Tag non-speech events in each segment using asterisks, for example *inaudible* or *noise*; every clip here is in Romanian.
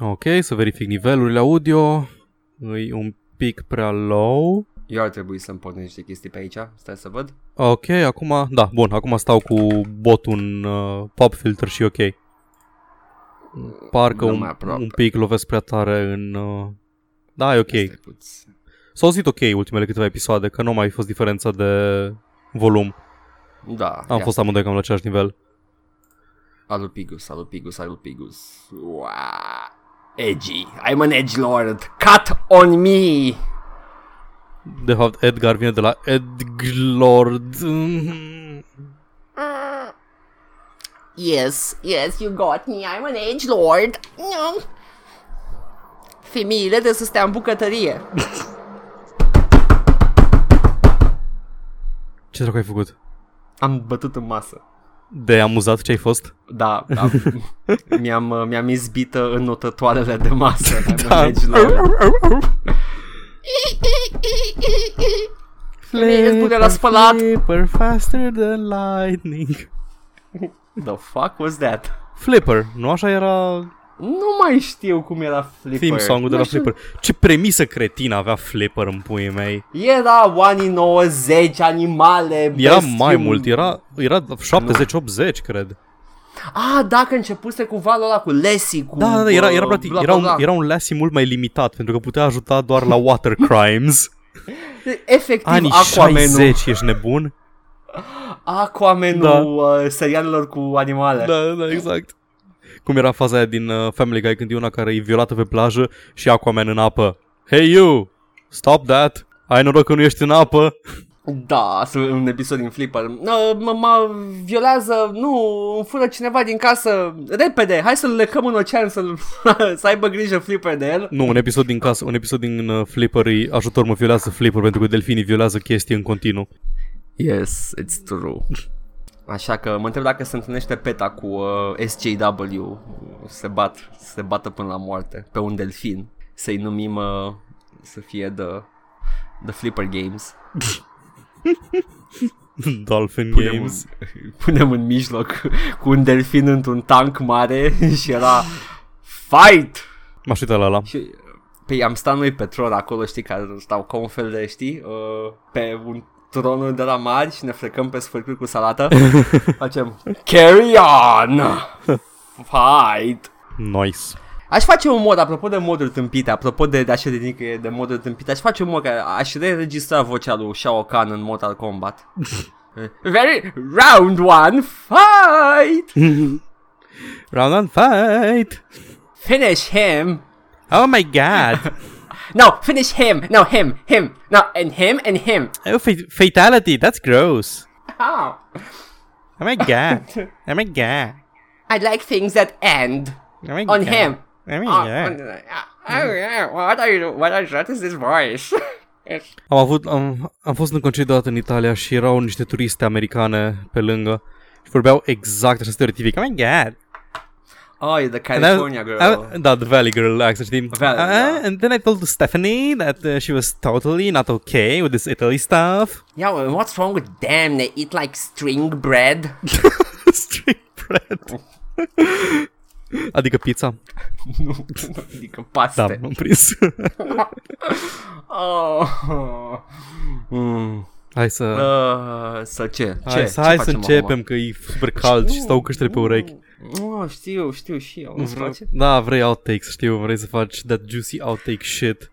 Ok, să verific nivelurile audio. E un pic prea low. Eu ar trebui să-mi pornesc niște chestii pe aici. Stai să văd. Ok, acum, da, bun, acum stau cu botul în uh, pop filter și ok. Parcă Nu un, mai aproape. un pic lovesc prea tare în... Uh... Da, e ok. Stai puțin. S-au auzit ok ultimele câteva episoade, că nu a mai fost diferența de volum. Da, Am ia. fost amândoi cam la același nivel. Alu Pigus, Alu Pigus, Alu Pigus. Wow. Edgy. I'm an edge lord. Cut on me. De fapt, Edgar vine de la Edglord. Yes, yes, you got me. I'm an edge lord. No. Femeile de să stea în bucătărie. Ce dracu ai făcut? Am bătut în masă. De amuzat ce ai fost? Da, da. *laughs* mi-am, uh, mi-am izbit uh, înotătoarele de masă. *laughs* I'm Da. an edge lord. Femeile spune la spălat. Flipper faster than lightning. The fuck was that? Flipper, nu așa era Nu mai știu cum era Flipper. theme song-ul de Nu la știu. Flipper. Ce premisă cretină avea Flipper în puii mei. Era anii 90, animale, Era bestii, mai un- mult, era, era 70-80, cred. Ah, dacă începuse cu valul ăla cu Lassie, cu... Da, da, da, era, era, uh, practic, bla, era, bla, un, bla. era un Lassie mult mai limitat, pentru că putea ajuta doar la water *laughs* crimes. Efectiv, Anii Aquaman-ul, 60, ești nebun? Aquaman-ul uh, serialelor cu animale. Da, da, exact. Cum era faza aia din uh, Family Guy când e una care e violată pe plajă și Aquaman în apă. Hey you, stop that. Ai noroc că nu ești în apă. Da, sunt un episod din Flipper. No, mă, mă violează, nu, îmi fură cineva din casă. Repede, hai să-l lecăm în ocean, să *laughs* să aibă grijă Flipper de el. Nu, un episod din casă, un episod din uh, Flipper e ajutor mă violează Flipper pentru că delfinii violează chestii în continuu. Yes, it's true. Așa că mă întreb dacă se întâlnește PETA cu uh, SJW, se bat, se bată până la moarte pe un delfin, să-i numim uh, să fie the, the Flipper Games. *laughs* Dolphin Punem, Games. În, *laughs* punem în mijloc cu un delfin într-un tank mare *laughs* și era fight! M-aș uita la ăla. Și pe am stat noi pe tron acolo, știi, care stau ca un fel de, știi, uh, pe un tronul de la mari și ne frecăm pe sfârcuri cu salată. *laughs* Facem carry on! Fight! Nice. Aș face un mod, apropo de moduri tâmpite, apropo de, de așa de nică de moduri tâmpite, aș face un mod care aș reînregistra vocea lui Shao Kahn în Mortal Kombat. *laughs* Very round one, fight! *laughs* Round and fight. Finish him! Oh my god. No, finish him! No, him, him! No, and him, and him! Oh, fa- fatality. That's gross. Oh, Oh my god. Oh my god. I like things that end Oh my on god. him. Oh my Oh, god. on- oh, yeah, what are you, what, are, what is this voice? *laughs* Am avut, am, am fost în concediu odată în Italia și erau niște turiste americane pe lângă și vorbeau exact așa stereotipic. Oh my god. Oh, you're the And I- California girl. I- da, the Valley Girl accent, știi? Valley, Uh, da. And then I told Stephanie that uh, she was totally not okay with this Italy stuff. yeah, well, what's wrong with them? They eat like string bread. *laughs* Street bread. adică pizza. *laughs* nu, adică paste. Da, am prins. *laughs* Oh. Mm. hai să... Uh, să ce? ce? hai să, ce hai să facem începem că e super cald și stau căștile pe urechi. Acum? Oh, știu, știu și eu. Îți place? Da, vrei outtakes, știu, vrei să faci that juicy outtake shit.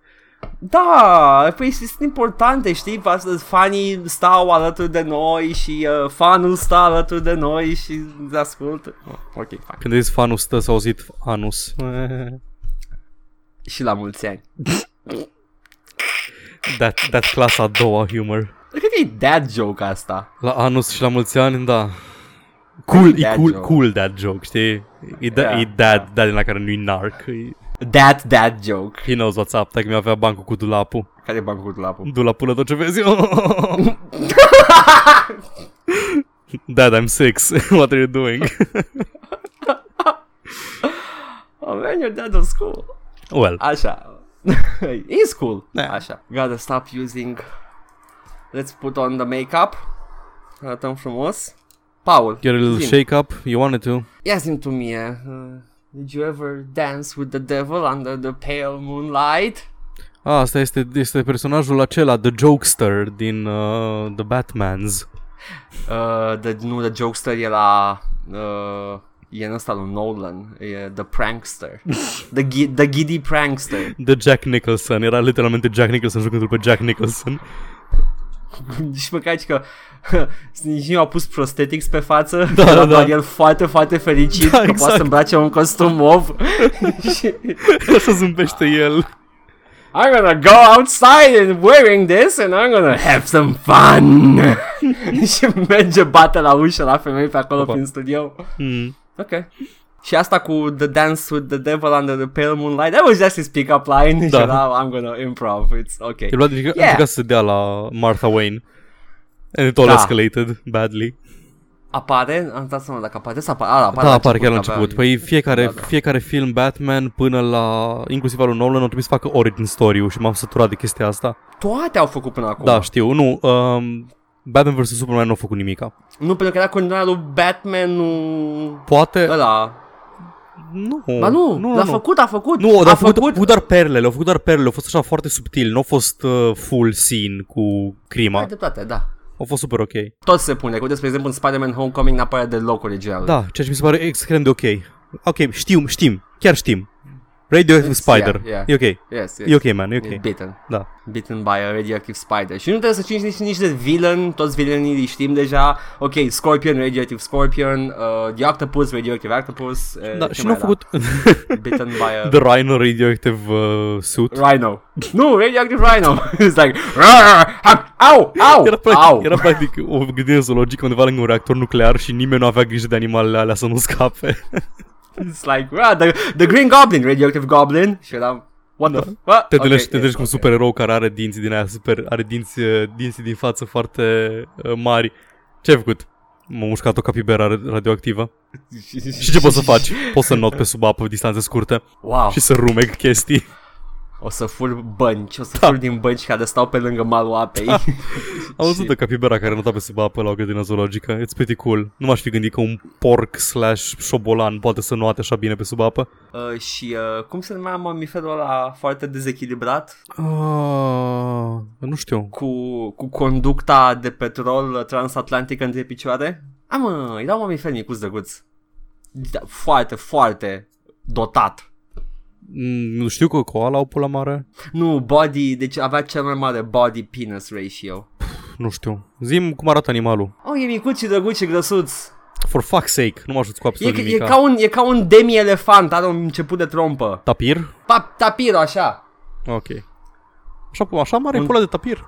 Da, păi sunt importante, știi? Astăzi fanii stau alături de noi și uh, fanul stă alături de noi și ne ascultă. Oh, ok, fine. Când ai zis fanul stă, s-a auzit anus. Și la mulți ani. That, that clasa a doua humor. Cred că e dad joke asta. La anus și la mulți ani, da. Cool, e Dad cool, joke. cool that joke, știi? E, da, Yeah, e dad, dad din la care nu-i narc. E, That dad joke. he knows what's up, dacă mi-avea bancul cu dulapul. Care e bancul cu lapul? Dulapul tot ce vezi. *laughs* dad, I'm six. *laughs* What are you doing? *laughs* Oh man, your dad was cool. well, Așa. He's cool. Da. Așa. Gotta stop using... Let's put on the makeup. Arătăm frumos. Paul, get a little zi-mi. shake up. You wanted to. ia zi tu mie. uh, Did you ever dance with the devil under the pale moonlight? Ah, asta este, este personajul acela, The Jokester din uh, The Batmans. Uh, the, nu, The Jokester e la... Uh, e în ăsta lui Nolan. E The Prankster. *laughs* the, gi- the Giddy Prankster. The Jack Nicholson. Era literalmente Jack Nicholson jucându-l pe Jack Nicholson. *laughs* și măcar că nici nu au pus prosthetics pe față Da, Era da, doar da. el foarte, foarte fericit Da, Că poate exact. să îmbrace un costum mov *laughs* Și Așa zâmbește el. I'm gonna go outside and wearing this And I'm gonna have some fun *laughs* Și merge, bate la ușă la femei pe acolo Opa. prin studio Mm. Ok și asta cu The Dance with the Devil Under the Pale Moonlight That was just his pick-up line Da. Și era, I'm gonna improv It's ok El a încercat Yeah. yeah. să se dea la Martha Wayne. And it all Da. escalated badly. Apare? Am dat seama dacă apare Să apare, a, apare Da, la apare chiar la că avea- început. Păi fiecare, Da, da. fiecare film Batman până la, inclusiv al lui Nolan, au trebuit să facă origin story și m-am săturat de chestia asta. Toate au făcut până acum Da, știu. Nu, um, Batman vs. Superman nu a făcut nimica. Nu, pentru că era continuarea lui Batman, nu... Poate... Ăla... Nu. Ba nu, nu, l-a nu. făcut, a făcut. Nu, dar a au făcut, făcut doar perlele, au făcut doar perlele, au fost așa foarte subtil, nu au fost uh, full scene cu crima. Ai dreptate, da. Au fost super ok. Tot se pune. Uite, spre exemplu, în Spider-Man Homecoming n-apare deloc original. Da, ceea ce mi se pare extrem de ok. Ok, știm, știm, chiar știm. Radioactive It's- Spider. yeah, yeah. E ok. Yes, yes. E ok, man, e E ok. Bitten. Da. Bitten by a radioactive spider. Și nu trebuie să cinci nici, nici de villain, toți villainii îi știm deja. Ok, Scorpion, radioactive Scorpion, uh, The Octopus, radioactive Octopus. Uh, Da, ce și mai nu au era? făcut Bitten by a... *laughs* The Rhino Radioactive uh, suit. Rhino. Nu, radioactive Rhino. *laughs* It's like, "Rar, ha, au, au, Era au. practic, era practic o gândire zoologică undeva lângă un reactor nuclear și nimeni nu avea grijă de animalele alea să nu scape. *laughs* *laughs* It's like, ah, the, the Green Goblin, radioactive Goblin. Și eram, what the... What? Te întâlnești, Ok, te întâlnești cu un ok. supererou care are dinții din aia super, are dinți, uh, dinții din față foarte uh, mari. Ce ai făcut? M-a mușcat o capibera ra- radioactivă. *laughs* Și ce poți să faci? Poți să not pe sub apă distanțe scurte Wow, și să rumeg chestii. O să fur bănci, o să Da. fur din bănci care stau pe lângă malul apei. *laughs* Am văzut de capibera care nota pe sub apă la o grădină zoologică. It's pretty cool. Nu m-aș fi gândit că un porc slash șobolan poate să noate așa bine pe sub apă. uh, și uh, cum se numea mamiferul ăla foarte dezechilibrat? Uh, nu știu. Cu, cu conducta de petrol uh, transatlantică între picioare? A, mă, era un mamifer micuț drăguț. Da, foarte, foarte dotat. Mm, Nu știu că koala au pula mare. Nu, body, deci avea cel mai mare body penis ratio. Nu știu. Zim cum arată animalul. Oh, e micuț și drăguț și grăsuț. For fuck's sake, nu mă ajut cu E, absolut e, nimic. ca un, e ca un demi-elefant, are un început de trompă. Tapir? Pa, tapir, așa. Ok. Așa, așa mare e Un- pula de tapir.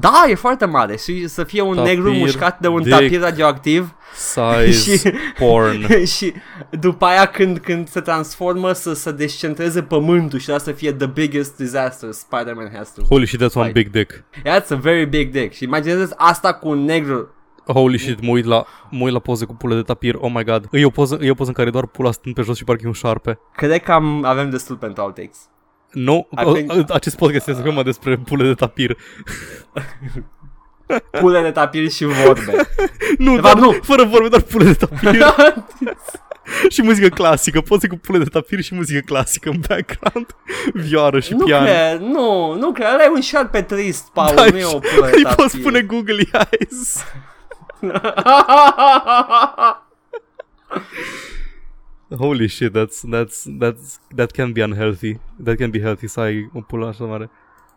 Da, e foarte mare și să fie un Tapir, negru mușcat de un dick. tapir radioactiv Size, *laughs* Și- porn. *laughs* și după aia când, când se transformă să, să descentreze pământul și asta să fie the biggest disaster Spider-Man has to. Holy shit, that's one Fight. big dick. Yeah, it's a very big dick. Și imaginează asta cu un negru. Holy shit, mă uit la, mă uit la poze cu pulă de tapir, oh my god. E o poză, e o poză în care doar pula stând pe jos și parcă e un șarpe. Cred că am, avem destul pentru outtakes. Nu, I o- think- acest podcast este numai despre pule de tapir. *laughs* Pule de tapir și vorbe. *laughs* Nu, De doar, fapt, nu. fără vorbe, doar pule de tapir. *laughs* și muzică clasică, poze cu pule de tapir și muzică clasică în background. Vioară și nu pian. cred, nu, nu cred. Ăla e un șarpe trist, Paul, Da, nu e o pulă de Îi tapir. poți spune googly eyes. Holy shit, that's, that's, that's, that can be unhealthy. That can be healthy să ai o pulă așa mare.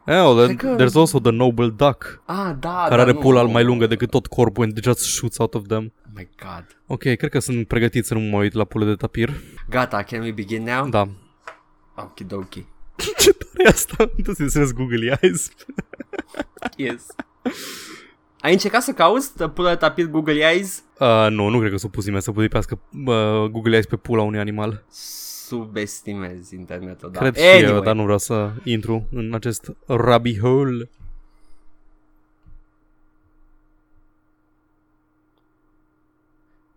Oh, Cred then, că- there's also the noble duck, ah, da, care dar are nu. pula mai lungă decât tot corpul and just shoots out of them. Oh my god. Ok, cred că sunt pregătit să nu mă uit la pule de tapir. Gata, can we begin now? Da. Okidoki. *laughs* Ce tare e asta? Nu te să googly eyes. Yes. *laughs* Ai încercat să cauți de pulă de tapir Google Eyes? Uh, nu, nu cred că s-o pus nimeni să pudipească uh, googly eyes pe pula unui animal. Subestimezi internetul, da. Cred și anyway, eu, dar nu vreau să intru în acest rabbit hole.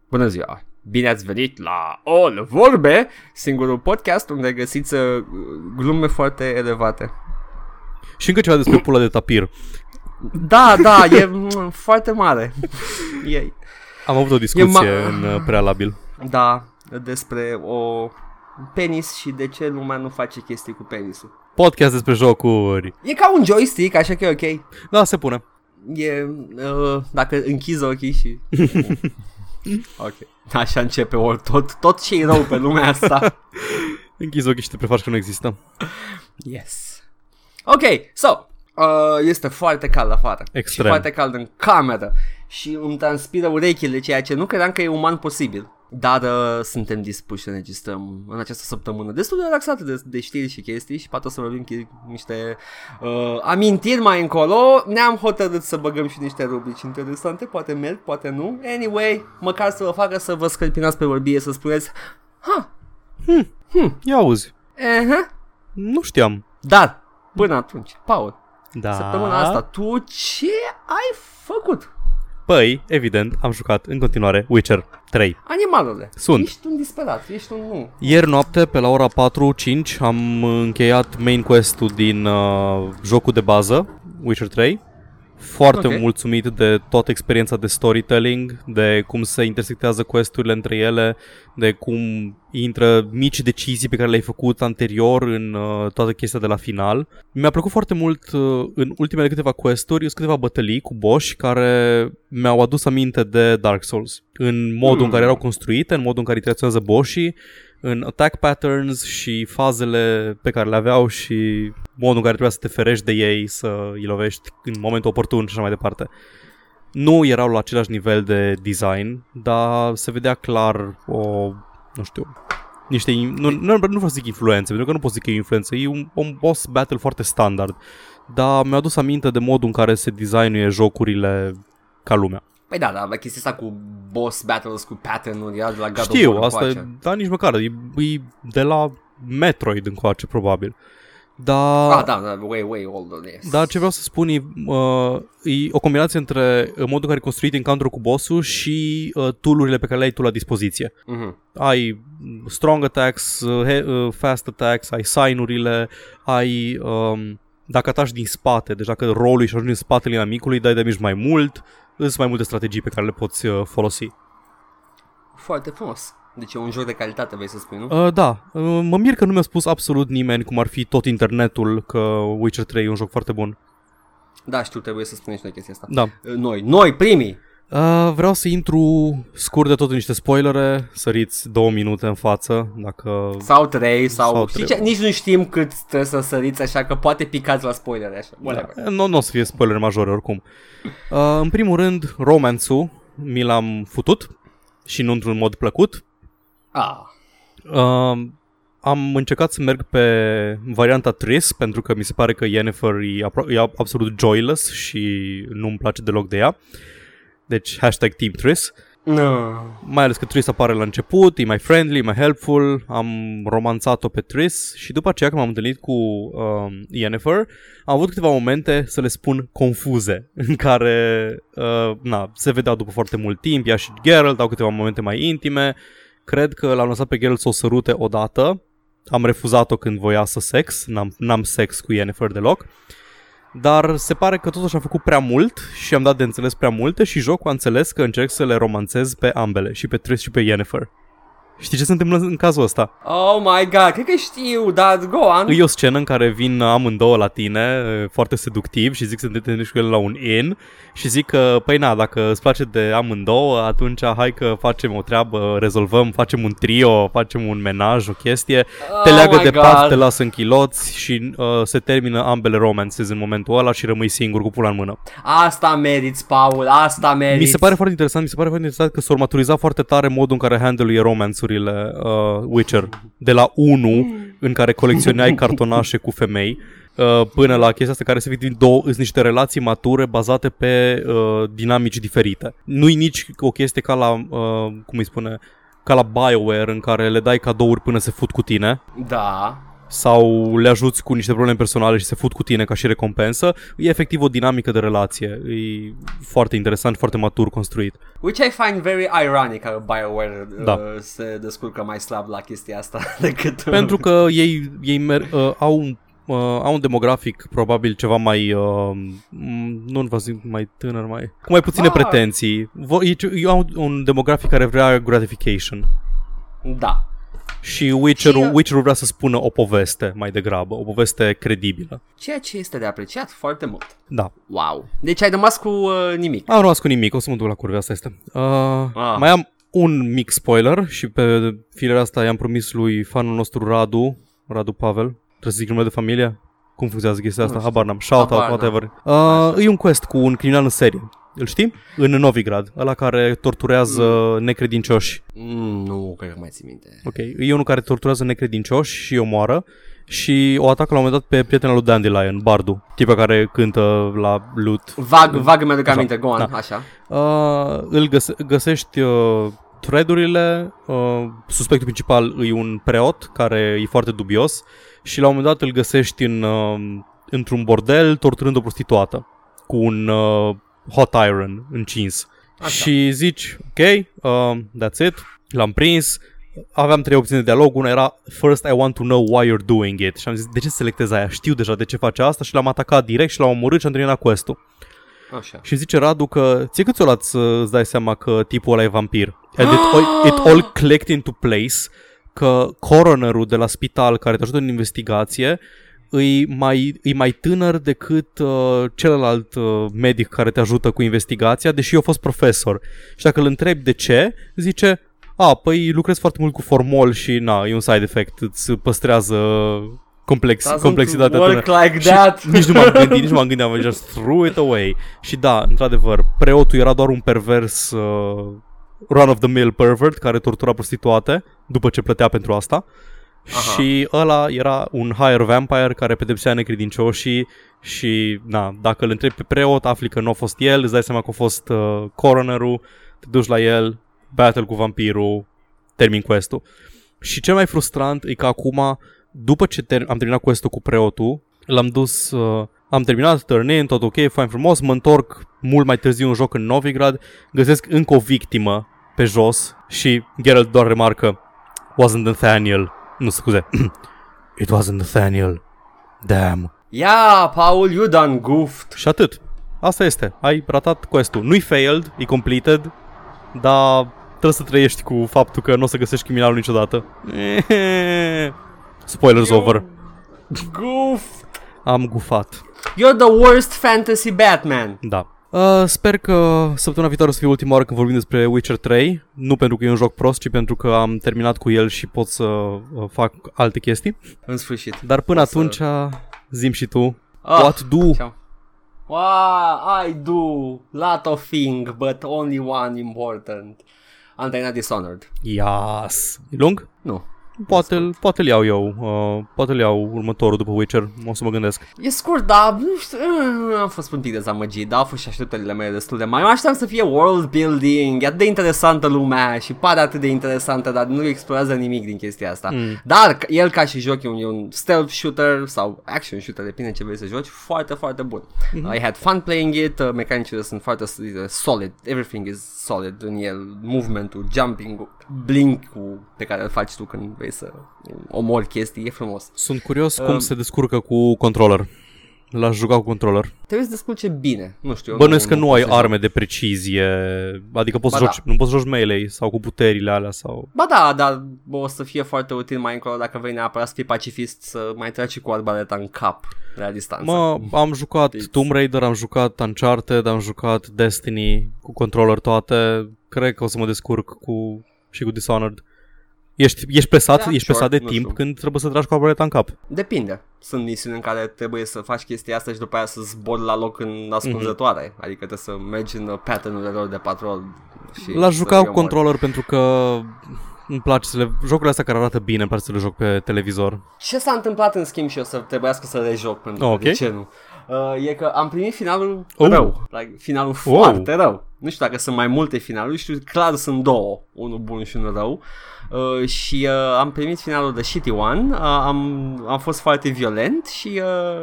Bună ziua! Bine ați venit la All Vorbe, singurul podcast unde găsiți uh, glume foarte elevate. Și încă ceva despre pula de tapir. Da, da, e mm, foarte mare. E, Am avut o discuție ma- în uh, prealabil. da, despre o penis și de ce lumea nu face chestii cu penisul. Podcast despre jocuri. E ca un joystick, așa că e ok. Da, se pune. E, uh, dacă închizi ochii și... *laughs* ok. Așa începe ori tot, tot ce e rău pe lumea asta. *laughs* Închizi ochii și te prefaci că nu există. Yes. Ok, so, uh, este foarte cald afară. Extrem. Și foarte cald în cameră. Și îmi transpiră urechile, ceea ce nu credeam că e uman posibil. Dar uh, suntem dispuși să ne registrăm în această săptămână destul de relaxată de, de știri și chestii și poate o să vorbim chi- niște uh, amintiri mai încolo. Ne-am hotărât să băgăm și niște rubrici interesante, poate merg, poate nu. Anyway, măcar să vă facă să vă scălpinați pe vorbie, să spuneți Ha, Ia auzi. uh-huh. Nu știam. Dar, până atunci, Paul, Da. Săptămâna asta, tu ce ai făcut? Păi, evident, am jucat în continuare Witcher 3. Animalele. Sunt. Ești un disperat, ești un nu. Ieri noapte, pe la ora 4-5, am încheiat main quest-ul din uh, jocul de bază, Witcher 3. Foarte Ok. okay. mulțumit de toată experiența de storytelling, de cum se intersectează questurile între ele, de cum intră mici decizii pe care le-ai făcut anterior în uh, toată chestia de la final. Mi-a plăcut foarte mult uh, în ultimele câteva questuri, sunt câteva bătălii cu boși care mi-au adus aminte de Dark Souls. În modul Hmm. în care erau construite, în modul în care interacționează boșii, în attack patterns și fazele pe care le aveau și modul în care trebuia să te ferești de ei, să îi lovești în momentul oportun și așa mai departe. Nu erau la același nivel de design, dar se vedea clar o, nu știu, niște, in- nu, nu, nu vreau să zic influențe, pentru că nu pot zic că e influență, e un, un boss battle foarte standard, dar mi-a adus aminte de modul în care se designuie jocurile ca lumea. Păi da, dar chestia asta cu boss battles, cu pattern-uri, era de la God Știu, of War asta e, încoace. dar nici măcar, e, e de la Metroid încoace, probabil. Dar, Ah, da, da, way, way older, yes. dar ce vreau să spun e, uh, e o combinație între uh, modul în care e construit encounter cu bossul și uh, tool-urile pe care le ai tu la dispoziție. Mhm. Ai strong attacks, uh, he- uh, fast attacks, ai sign-urile, ai... Um, dacă ataci din spate, deci dacă rolul și ajungi în spatele inamicului, dai damage mai mult, sunt mai multe strategii pe care le poți uh, folosi. Foarte frumos. Deci e un joc de calitate, vrei să spui, nu? Uh, da, uh, mă mir că nu mi-a spus absolut nimeni, cum ar fi tot internetul, că Witcher 3 e un joc foarte bun. Da, știu, trebuie să spunem și noi chestia asta. Da. Uh, Noi, noi, primii! Uh, vreau să intru scurt de tot în niște spoilere, săriți două minute în față, dacă... Sau trei, sau... Sau știi trei. ce? Nici nu știm cât trebuie să săriți, așa că poate picați la spoilere, așa. Whatever. Da, nu, nu o să fie spoilere majore oricum. Uh, în primul rând, romance-ul mi l-am futut și nu într-un mod plăcut. Ah. Uh, am încercat să merg pe varianta Triss pentru că mi se pare că Yennefer e, apro- e absolut joyless și nu-mi place deloc de ea. Deci hashtag Team Triss. No. Mai ales că Triss apare la început, e mai friendly, e mai helpful, am romanțat-o pe Triss și după aceea când m-am întâlnit cu um, Yennefer, am avut câteva momente, să le spun, confuze, *laughs* în care uh, na, se vedea după foarte mult timp, ea și Geralt au câteva momente mai intime, cred că l-am lăsat pe Geralt să o sărute odată, am refuzat-o când voia să sex, n-am, n-am sex cu Yennefer deloc, dar se pare că totuși am făcut prea mult și am dat de înțeles prea multe și jocul a înțeles că încerc să le romanțez pe ambele, și pe Triss și pe Yennefer. Știi ce se întâmplă în cazul ăsta? Oh my god, cred că știu, dar go on. E o scenă în care vin amândouă la tine, e, foarte seductiv și zic să te întâlnești cu el la un inn și zic că, păi na, dacă îți place de amândouă, atunci hai că facem o treabă, rezolvăm, facem un trio, facem un menaj, o chestie, te Oh leagă my de God. pat, te lasă în chiloți și uh, se termină ambele romances în momentul ăla și rămâi singur cu pula în mână. Asta meriți, Paul, asta meriți. Mi se pare foarte interesant, mi se pare foarte interesant că s-au maturizat foarte tare modul în care handle romanțurile uh, Witcher. De la 1, în care colecționai *laughs* cartonașe cu femei, uh, până la chestia asta care se vede din două, sunt niște relații mature bazate pe uh, dinamici diferite. Nu-i nici o chestie ca la, uh, cum îi spune, ca la BioWare în care le dai cadouri până se fut cu tine Da. Sau le ajuți cu niște probleme personale și se fut cu tine ca și recompensă, e efectiv o dinamică de relație. E foarte interesant, foarte matur construit. Which I find very ironic că BioWare Da. uh, se descurcă mai slab la chestia asta *laughs* decât... Pentru că ei, ei mer- uh, au un uh, au un demografic probabil ceva mai uh, m- nu vă zic mai tânăr, mai cu mai puține Ah. pretenții. Vo- ei, ei au un demografic care vrea gratification. Da. Și Witcher-ul, Și, uh, Witcher-ul vrea să spună o poveste mai degrabă, o poveste credibilă. Ceea ce este de apreciat foarte mult. Da. Wow. Deci ai rămas cu uh, nimic. Am rămas cu nimic, o să mă duc la curve, asta este. Uh, Ah. Mai am un mic spoiler și pe filerea asta i-am promis lui fanul nostru Radu, Radu Pavel, trebuie să zic numele de familie? Cum funcționează chestia asta? Nu știu. Habar n-am. Shout out, Habar n-am. whatever. Uh, e un quest cu un criminal în serie. Îl știi? În Novigrad, ăla care torturează necredincioși. Mm, nu, cred că mai ții minte. Ok, e unul care torturează necredincioși și îi omoară și o atacă la un moment dat pe prietena lui Dandelion, Bardu, tipa care cântă la lut. Vag, vag mi-aduc Așa, aminte, go on, da. așa. Uh, îl găse- găsești uh, threadurile, uh, suspectul principal e un preot care e foarte dubios și la un moment dat îl găsești în, uh, într-un bordel torturând o prostituată cu un uh, hot iron încins. Așa. Și zici, ok, uh, that's it, l-am prins, aveam trei opțiuni de dialog, una era First I want to know why you're doing it și am zis, de ce selectez aia? Știu deja de ce face asta și l-am atacat direct și l-am omorât și am terminat quest-ul. Așa. Și zice Radu că ție cât ți-o luat să îți dai seama că tipul ăla e vampir? And it, all, *gasps* it all clicked into place că coronerul de la spital care te ajută în investigație îi mai, îi mai tânăr decât uh, celălalt uh, medic care te ajută cu investigația, deși eu fost profesor. Și dacă îl întrebi de ce, zice, a, păi lucrez foarte mult cu formol și na, e un side effect, îți păstrează complex, Doesn't complexitatea work tânără. like Și that. nici nu m-am *laughs* gândit, nici nu m-am gândit, am just threw it away. Și da, într-adevăr, preotul era doar un pervers uh, run-of-the-mill pervert care tortura prostituate după ce plătea pentru asta. Aha. Și ăla era un higher vampire care pedepsea necredincioșii și, na, dacă îl întrebi pe preot, afli că nu a fost el, îți dai seama că a fost uh, coronerul, te duci la el, battle cu vampirul, termin quest-ul. Și cel mai frustrant e că acum, după ce ter- am terminat quest-ul cu preotul, l-am dus, uh, am terminat turn in, tot ok, fine frumos, mă întorc mult mai târziu în joc în Novigrad, găsesc încă o victimă pe jos și Geralt doar remarcă Wasn't Nathaniel. Nu, scuze. *clears throat* It wasn't Nathaniel. Damn. Yeah, Paul, you done goofed. Și atât. Asta este. Ai ratat quest-ul. Nu-i failed, e completed, dar trebuie să trăiești cu faptul că nu o să găsești criminalul niciodată. *laughs* Spoilers over. Goof. Am gufat. You're the worst fantasy Batman. Da. Uh, sper că săptămâna viitoare o să fie ultima oară când vorbim despre Witcher 3 Nu pentru că e un joc prost, ci pentru că am terminat cu el și pot să uh, fac alte chestii În sfârșit. Dar până O să- atunci, zim și tu Ah, What do? Ciao. Wow, I do lot of thing, but only one important. Am terminat Dishonored. Yes E lung? Nu. Poate, îl- poate îl iau eu uh, Poate îl iau următorul după Witcher O să mă gândesc E scurt, dar nu știu, uh, am fost un pic dezamăgit, dar au fost și așteptările mele destul de mari. Mă așteptam să fie world building, e atât de interesantă lumea și pare atât de interesantă, dar nu explorează nimic din chestia asta. Mm. Dar el ca și joc e un, e un stealth shooter sau action shooter, depinde ce vrei să joci, foarte, foarte bun. Mm-hmm. I had fun playing it, uh, mecanicile sunt foarte uh, solid, everything is solid în el, movementul, jumping, blink-ul pe care îl faci tu când vrei să omori chestii, e frumos. Sunt curios cum Um, se descurcă cu controller L-aș juca cu controller Trebuie să descurce bine, nu știu. eu Bănuiesc că nu ai pot să joc. arme de precizie Adică poți să Ba da. joci, nu poți să joci melee Sau cu puterile alea sau Ba da, dar bă, o să fie foarte util mai încolo dacă vrei neapărat să fii pacifist să mai treci cu arbaleta în cap la distanță. Mă, am jucat It's- Tomb Raider, am jucat Uncharted, am jucat Destiny cu controller toate. Cred că o să mă descurc cu și cu Dishonored. Ești, ești presat, Da, ești sure, presat de nu timp știu. când trebuie să tragi cu arbaleta în cap. Depinde. Sunt misiuni în care trebuie să faci chestia asta și după aia să zbori la loc în ascunzătoare. Mm-hmm. Adică trebuie să mergi în pattern-urile lor de patrol. Și L-aș să juca îi cu omori. controller pentru că îmi place să le... Jocurile astea care arată bine îmi place să le joc pe televizor. Ce s-a întâmplat în schimb și o să trebuiască să le joc pentru Oh, că ok. de ce nu? Uh, e că am primit finalul Oh. rău. Like, finalul Wow. foarte rău. Nu știu dacă sunt mai multe finaluri, știu clar sunt două, unul bun și unul rău. Uh, și uh, am primit finalul de Shitty One, uh, am, am fost foarte violent și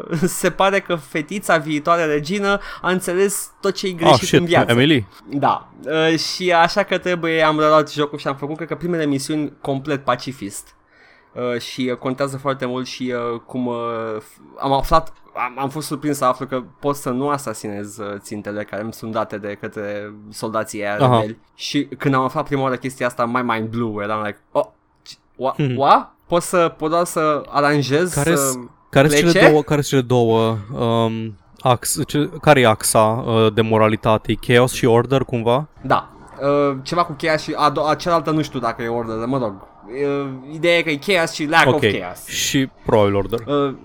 uh, *laughs* se pare că fetița viitoare regină a înțeles tot ce e greșit ah, în shit, viață. Emily? Da, uh, și așa că trebuie, am reluat jocul și am făcut, cred că primele misiuni complet pacifist. Uh, și uh, contează foarte mult și uh, cum uh, f- am aflat, am, am fost surprins să aflu că pot să nu asasinez uh, țintele care îmi sunt date de către soldații aia Aha. rebeli. Și când am aflat prima oară chestia asta, my mind blew, eram like, oh, Ua, ua? Pot să, pot doar să aranjez Care să... s- Care sunt plece? cele două, care sunt cele două um, ax, ce, care e axa uh, de moralitate? Chaos și order cumva? Da. Uh, ceva cu chaos și a, do- a cealaltă nu știu dacă e order, dar mă rog. Uh, ideea e că e chaos și lack ok. of chaos. Și probabil order. Uh,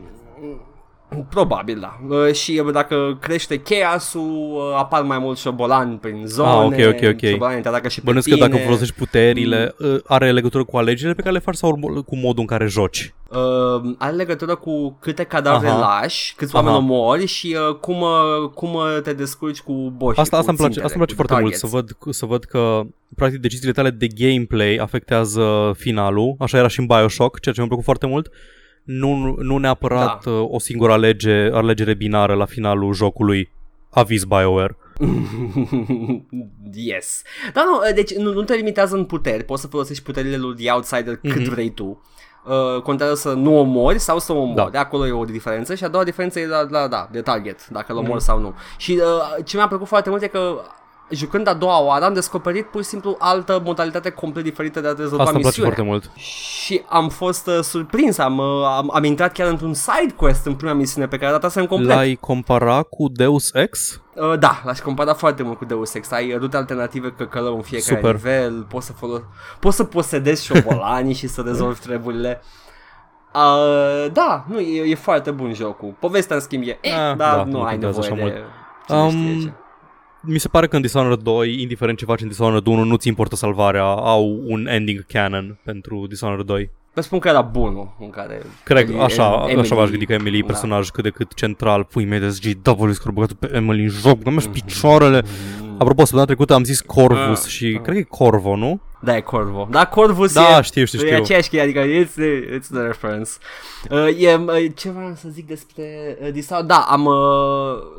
probabil, da. Uh, și uh, dacă crește chaosul, uh, apar mai mulți șobolani prin zone. Ah, ok, ok, ok. Șobolanii te atacă și pe Bănuiesc că tine. dacă folosești puterile, uh, are legătură cu alegerile pe care le faci sau urmă- cu modul în care joci? Uh, are legătură cu câte cadavre Aha. lași, câți Aha. oameni omori și uh, cum, uh, cum uh, te descurci cu boși. Asta, asta, cu îmi place, țintele, asta îmi place cu foarte mult, targets. să văd, să văd că practic deciziile tale de gameplay afectează finalul, așa era și în Bioshock, ceea ce mi-a plăcut foarte mult. Nu, nu neapărat Da. da. o singură alege, alegere binară la finalul jocului. Aviz BioWare. *laughs* yes. Dar nu, deci nu, nu te limitează în puteri, poți să folosești puterile lui The Outsider cât Mhm. vrei tu. Uh, contează să nu omori sau să omori. Da. De acolo e o diferență și a doua diferență e la, la da, de target, dacă îl omori Mhm. sau nu. Și uh, ce mi-a plăcut foarte mult e că jucând a doua oară am descoperit pur și simplu altă modalitate complet diferită de a rezolva Asta îmi place misiunea. foarte mult. Și am fost uh, surprins, am, uh, am, am intrat chiar într-un side quest în prima misiune pe care datasem complet. L-ai compara cu Deus Ex? Uh, da, l-aș compara foarte mult cu Deus Ex. Ai rute alternative căcălău în fiecare Super. nivel, poți să, folo- poți să posedezi șobolanii și să rezolvi treburile. Uh, da, nu, e, e foarte bun jocul. Povestea în schimb e, eh, Ah, dar da, nu nu ai contează nevoie așa de mult. cine Um, știe ce. Mi se pare că în Dishonored 2, indiferent ce faci în Dishonored 1, nu-ți importă salvarea, au un ending canon pentru Dishonored 2. Vă spun că era bunul în care... Cred, Emily- așa, Emily- așa v-aș gândi că Emily e da. personaj cât de cât central, pui mei de SGW, că băgat pe Emily în joc, nu mergi picioarele. Apropo, săptămâna trecută am zis Corvus Ah, și cred că e Corvo, nu? Da, e Corvo. Da, Corvus Da, e... știu, știu, E știu. aceeași chestie, adică it's, it's the reference. Uh, e, uh, ce vreau să zic despre uh, Dishonored? Da, am, uh,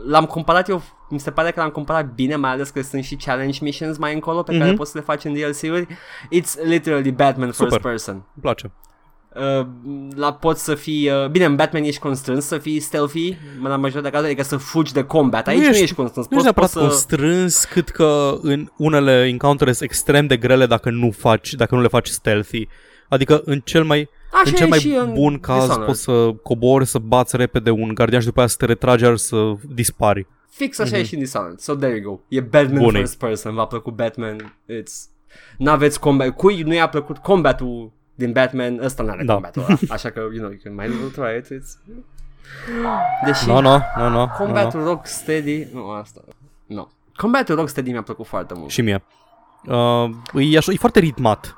l-am comparat eu, mi se pare că l-am comparat bine, mai ales că sunt și challenge missions mai încolo pe care Mhm. poți să le faci în DLC-uri. It's literally Batman first Super. person. Îmi place. Uh, la poți să fii, uh, bine, în Batman ești constrâns să fii stealthy, la majoritatea cazurilor, adică să fugi de combat. Aici nu ești- ești, constrâns, Nu ești poți, neapărat poți să... constrâns cât că în unele encounters sunt extrem de grele dacă nu faci, dacă nu le faci stealthy. Adică în cel mai Așa în cel e mai și în bun caz Dishonored. poți să cobori, să bați repede un gardian și după aia să te retragi iar să dispari. Fix așa mm-hmm. e și în Dishonored. So there you go. E Batman Bune. first person. V-a plăcut Batman. It's... N-aveți combat. Cui nu i-a plăcut combatul din Batman, ăsta n-are Da. combatul ăla. *laughs* Așa că, you know, you can might as well try it. It's... Deși No, no, no, no. no, combatul Rocksteady... Nu, asta... Nu. Combatul Rocksteady mi-a plăcut foarte mult. Și mie. Uh, e, așa, e foarte ritmat.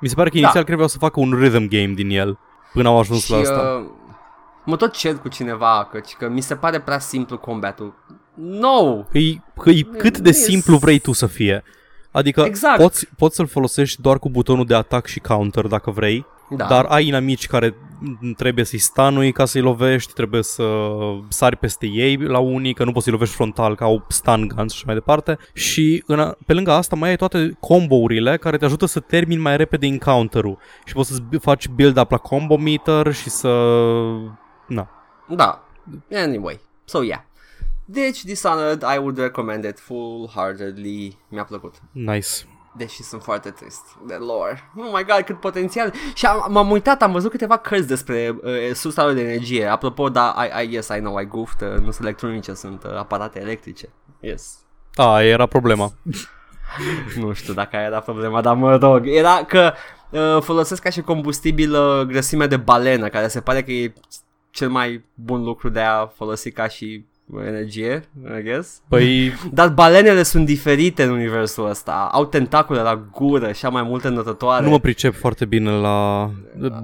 Mi se pare că Da. inițial credeau să facă un rhythm game din el. Până au ajuns și la asta. uh, mă tot cer cu cineva că, că mi se pare prea simplu combatul. No! E, că e cât nu de e simplu s- vrei tu să fie. Adică Exact. poți, poți să-l folosești doar cu butonul de atac și counter dacă vrei, Da. dar ai inamici care trebuie să-i stanui ca să-i lovești, trebuie să sari peste ei la unii, că nu poți să-i lovești frontal, că au stun guns și așa mai departe. Și în a, pe lângă asta mai ai toate combo-urile care te ajută să termini mai repede encounter-ul. Și poți să faci build-up la combo meter și să... Na. Da. Anyway. So, yeah. Deci, Dishonored, I would recommend it full-heartedly. Mi-a plăcut. Nice. Deși sunt foarte trist de lore. Oh my god, cât potențial. Și am, m-am uitat, am văzut câteva cărți despre uh, sursa lor de energie. Apropo, da, I, I, yes, I know, I goofed. Uh, nu sunt electronice, sunt uh, aparate electrice. Yes. A, era problema. *laughs* nu știu dacă aia era problema, dar mă rog. Era că uh, folosesc ca și combustibil uh, grăsimea de balenă, care se pare că e cel mai bun lucru de a folosi ca și energie, I guess. Păi, *laughs* Dar balenele sunt diferite în universul ăsta. Au tentacule la gură și au mai multe notătoare. nu mă pricep foarte bine la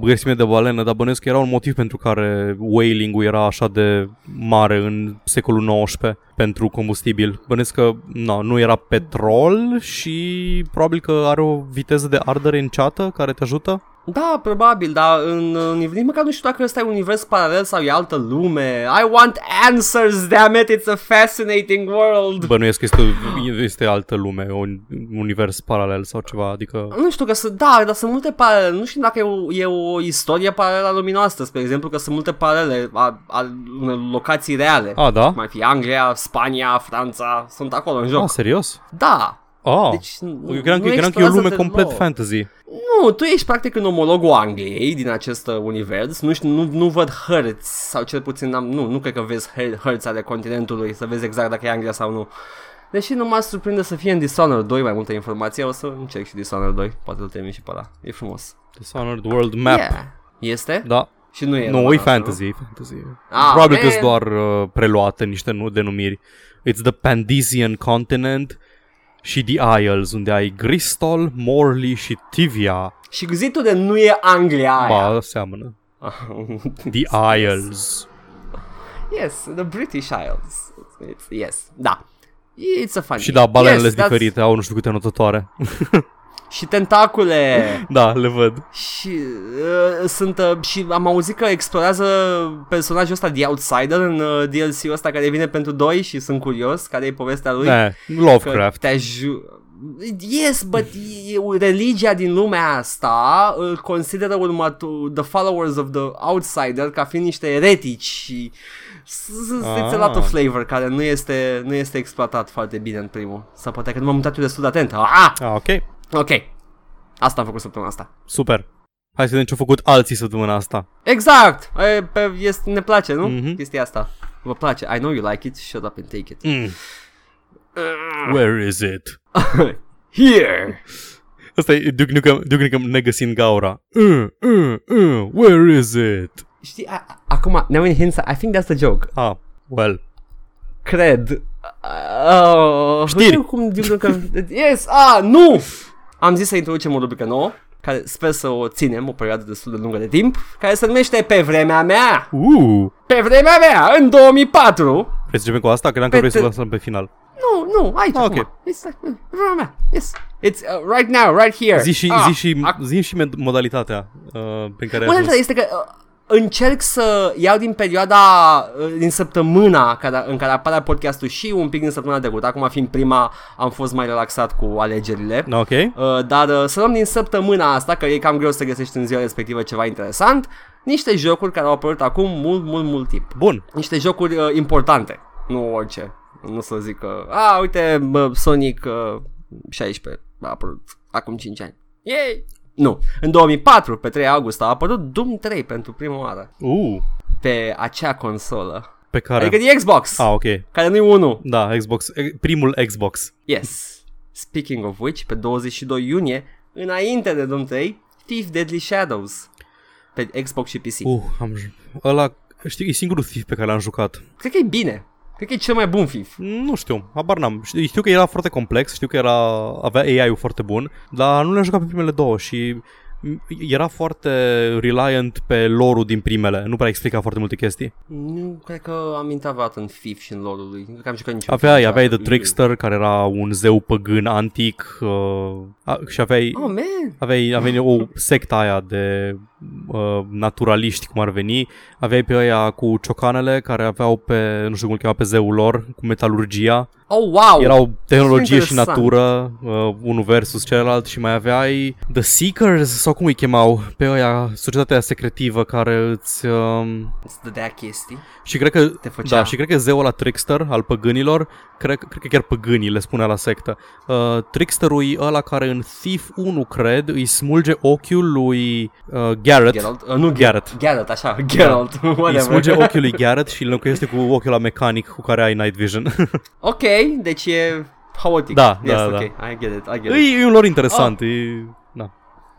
grăsime de balenă, dar bănuiesc că era un motiv pentru care whaling-ul era așa de mare în secolul XIX pentru combustibil. Bănuiesc că no, nu era petrol și probabil că are o viteză de ardere înceată care te ajută. Da, probabil, dar în, în nici măcar nu știu dacă ăsta e un univers paralel sau e altă lume. I want answers, damn it, it's a fascinating world. Bănuiesc că este, este altă lume, un univers paralel sau ceva, adică... Nu știu că sunt, da, dar sunt multe paralele. Nu știu dacă e o, e o istorie paralelă a lumii noastre, spre exemplu, că sunt multe paralele a, a unor locații reale. A, da? Mai fi Anglia, Spania, Franța, sunt acolo în joc. Ah, serios? Da. Ah, Deci, eu credeam, că, nu credeam că e o lume explorează complet deloc. fantasy. Nu, tu ești practic în omologul Angliei din acest uh, univers. Nu, știu, nu, nu văd hărți, sau cel puțin am, nu, nu cred că vezi hăr- hărți ale continentului, să vezi exact dacă e Anglia sau nu. Deși nu m-a surprinde să fie în Dishonored 2 mai multă informație, o să încerc și Dishonored 2, poate îl termin și pe ăla. E frumos. Dishonored World Map. Yeah. Este? Da. Și nu e Nu, roman e asta, fantasy, e fantasy. Ah, Probabil că man. sunt doar uh, preluate niște nu denumiri. It's the Pandesian Continent și The Isles, unde ai Gristol, Morley și Tivia. Și zi tu de nu e Anglia aia. Ba, seamănă. *laughs* The Isles. yes, the British Isles. It's, yes, da. It's a funny. Și da, balenele yes, sunt that's- diferite, au nu știu câte notătoare. *laughs* Și tentacule. da, le văd. și uh, sunt uh, și am auzit că explorează personajul ăsta The Outsider în uh, DLC-ul ăsta care vine pentru 2 și sunt curios care e povestea lui. Eh, Că Lovecraft. te aju- Yes, but e- religia din lumea asta îl consideră următul the followers of the outsider ca fiind niște eretici și s- s- it's a lot of Ah. flavor care nu este, nu este exploatat foarte bine în primul. Sau poate că nu m-am mutat eu destul de atent. Ah! Ah, ok. Ok. Asta am făcut săptămâna asta. Super. Hai să vedem ce au făcut alții săptămâna asta. Exact! E, pe, este, ne place, nu? Mhm. Chestia asta. Vă place. I know you like it. Shut up and take it. Mm. Where is it? *laughs* Here! Asta e Duke Nukem, Duke Nukem negăsind gaura. Uh, uh, uh, where is it? Știi, a, a- acum, now in hindsight, I think that's the joke. Ah, well. Cred. Uh, Știri. uite Cum zic că... Yes, ah, nu! Am zis să introducem o rubrică nouă, care sper să o ținem o perioadă destul de lungă de timp, care se numește Pe vremea mea. Uh. Pe vremea mea, în 2004. Vrei să începem cu asta? Credeam că Pe vrei să te- lăsăm pe final. Nu, nu, aici Ah, acum. ok. It's like, pe vremea mea. Yes. It's uh, right now, right here. Zi și, ah, zi și, ac- zi și med- modalitatea uh, pe care ai Modalitatea ajuns. este că uh, încerc să iau din perioada, uh, din săptămâna care, în care apare podcastul și un pic din săptămâna trecută. Acum fiind prima, am fost mai relaxat cu alegerile. Ok. Uh, dar uh, să luăm din săptămâna asta, că e cam greu să găsești în ziua respectivă ceva interesant, niște jocuri care au apărut acum mult, mult, mult timp. Bun. Niște jocuri uh, importante, nu orice. Nu să zic că, a, uite, bă, Sonic uh, 16 a apărut acum 5 ani. Yay! Nu. În 2004, pe 3 august, a apărut Doom 3 pentru prima oară Uh. pe acea consolă. Pe care? Adică de Xbox, Ah, ok. care nu-i unul. Da, Xbox. e- Primul Xbox. Yes. Speaking of which, pe 22 iunie, înainte de Doom 3, Thief Deadly Shadows pe Xbox și PC. Uh, am ju- ăla, știi, e singurul Thief pe care l-am jucat. Cred că e bine. Cred că e cel mai bun Thief. Nu știu, habar n-am. Știu, știu că era foarte complex, știu că era, avea AI-ul foarte bun, dar nu le-am jucat pe primele două și m, era foarte reliant pe lore din primele, nu prea explica foarte multe chestii. Nu cred că am intrat vreodată în Thief și în lore lui. Nu cred că am jucat niciun Aveai, Thief aveai The niciodată. Trickster, care era un zeu păgân antic uh, a, și aveai, Oh, man. aveai, aveai o secta aia de uh, naturaliști, cum ar veni. Aveai pe aia cu ciocanele, care aveau pe, nu știu cum îl chema, pe zeul lor, cu metalurgia. Oh, wow. Erau tehnologie și interesant. natură, uh, unul versus celălalt și mai aveai The Seekers, sau cum îi chemau, pe aia, societatea secretivă care îți... Uh, Îți dădea chestii. și cred că, Te făcea. da, și cred că zeul la Trickster al păgânilor, cred, cred că chiar păgânii le spunea la sectă. Uh, Tricksterul e ăla care în Thief 1, cred, îi smulge ochiul lui uh, Garrett. Geralt. Uh, nu Garrett. Garrett, așa. Geralt. *laughs* Îi Whatever. smulge ochiul lui Garrett și îl înlocuiește cu ochiul la mecanic cu care ai night vision. *laughs* Ok, deci e haotic. Da, yes, da, ok. da. I get it, I get e, it. e un lor interesant, e...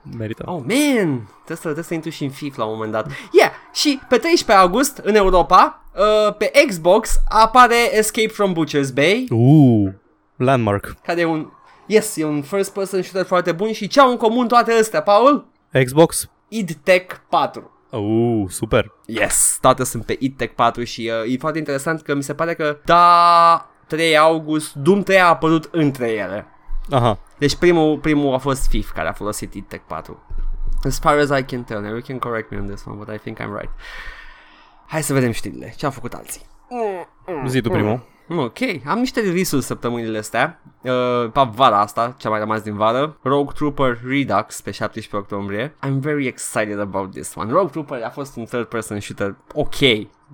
Da, merită. Oh, man! Trebuie să, trebuie să intru și în Thief la un moment dat. Yeah! Și pe 13 august, în Europa, uh, pe Xbox, apare Escape from Butcher's Bay, Uh, landmark. care e un... Yes, e un first person shooter foarte bun și ce au în comun toate astea, Paul? Xbox. id Tech 4. Uh, super. Yes, toate sunt pe id Tech 4 și uh, e foarte interesant că mi se pare că da 3 august, Doom 3 a apărut între ele. Aha. Deci primul, primul a fost Thief care a folosit id Tech 4. As far as I can tell, now you can correct me on this one, but I think I'm right. Hai să vedem știrile. Ce au făcut alții? Zi tu primul. Ok, am niște release-uri săptămânile astea uh, Pe vara asta, ce a mai rămas din vară Rogue Trooper Redux pe 17 octombrie I'm very excited about this one Rogue Trooper a fost un third person shooter ok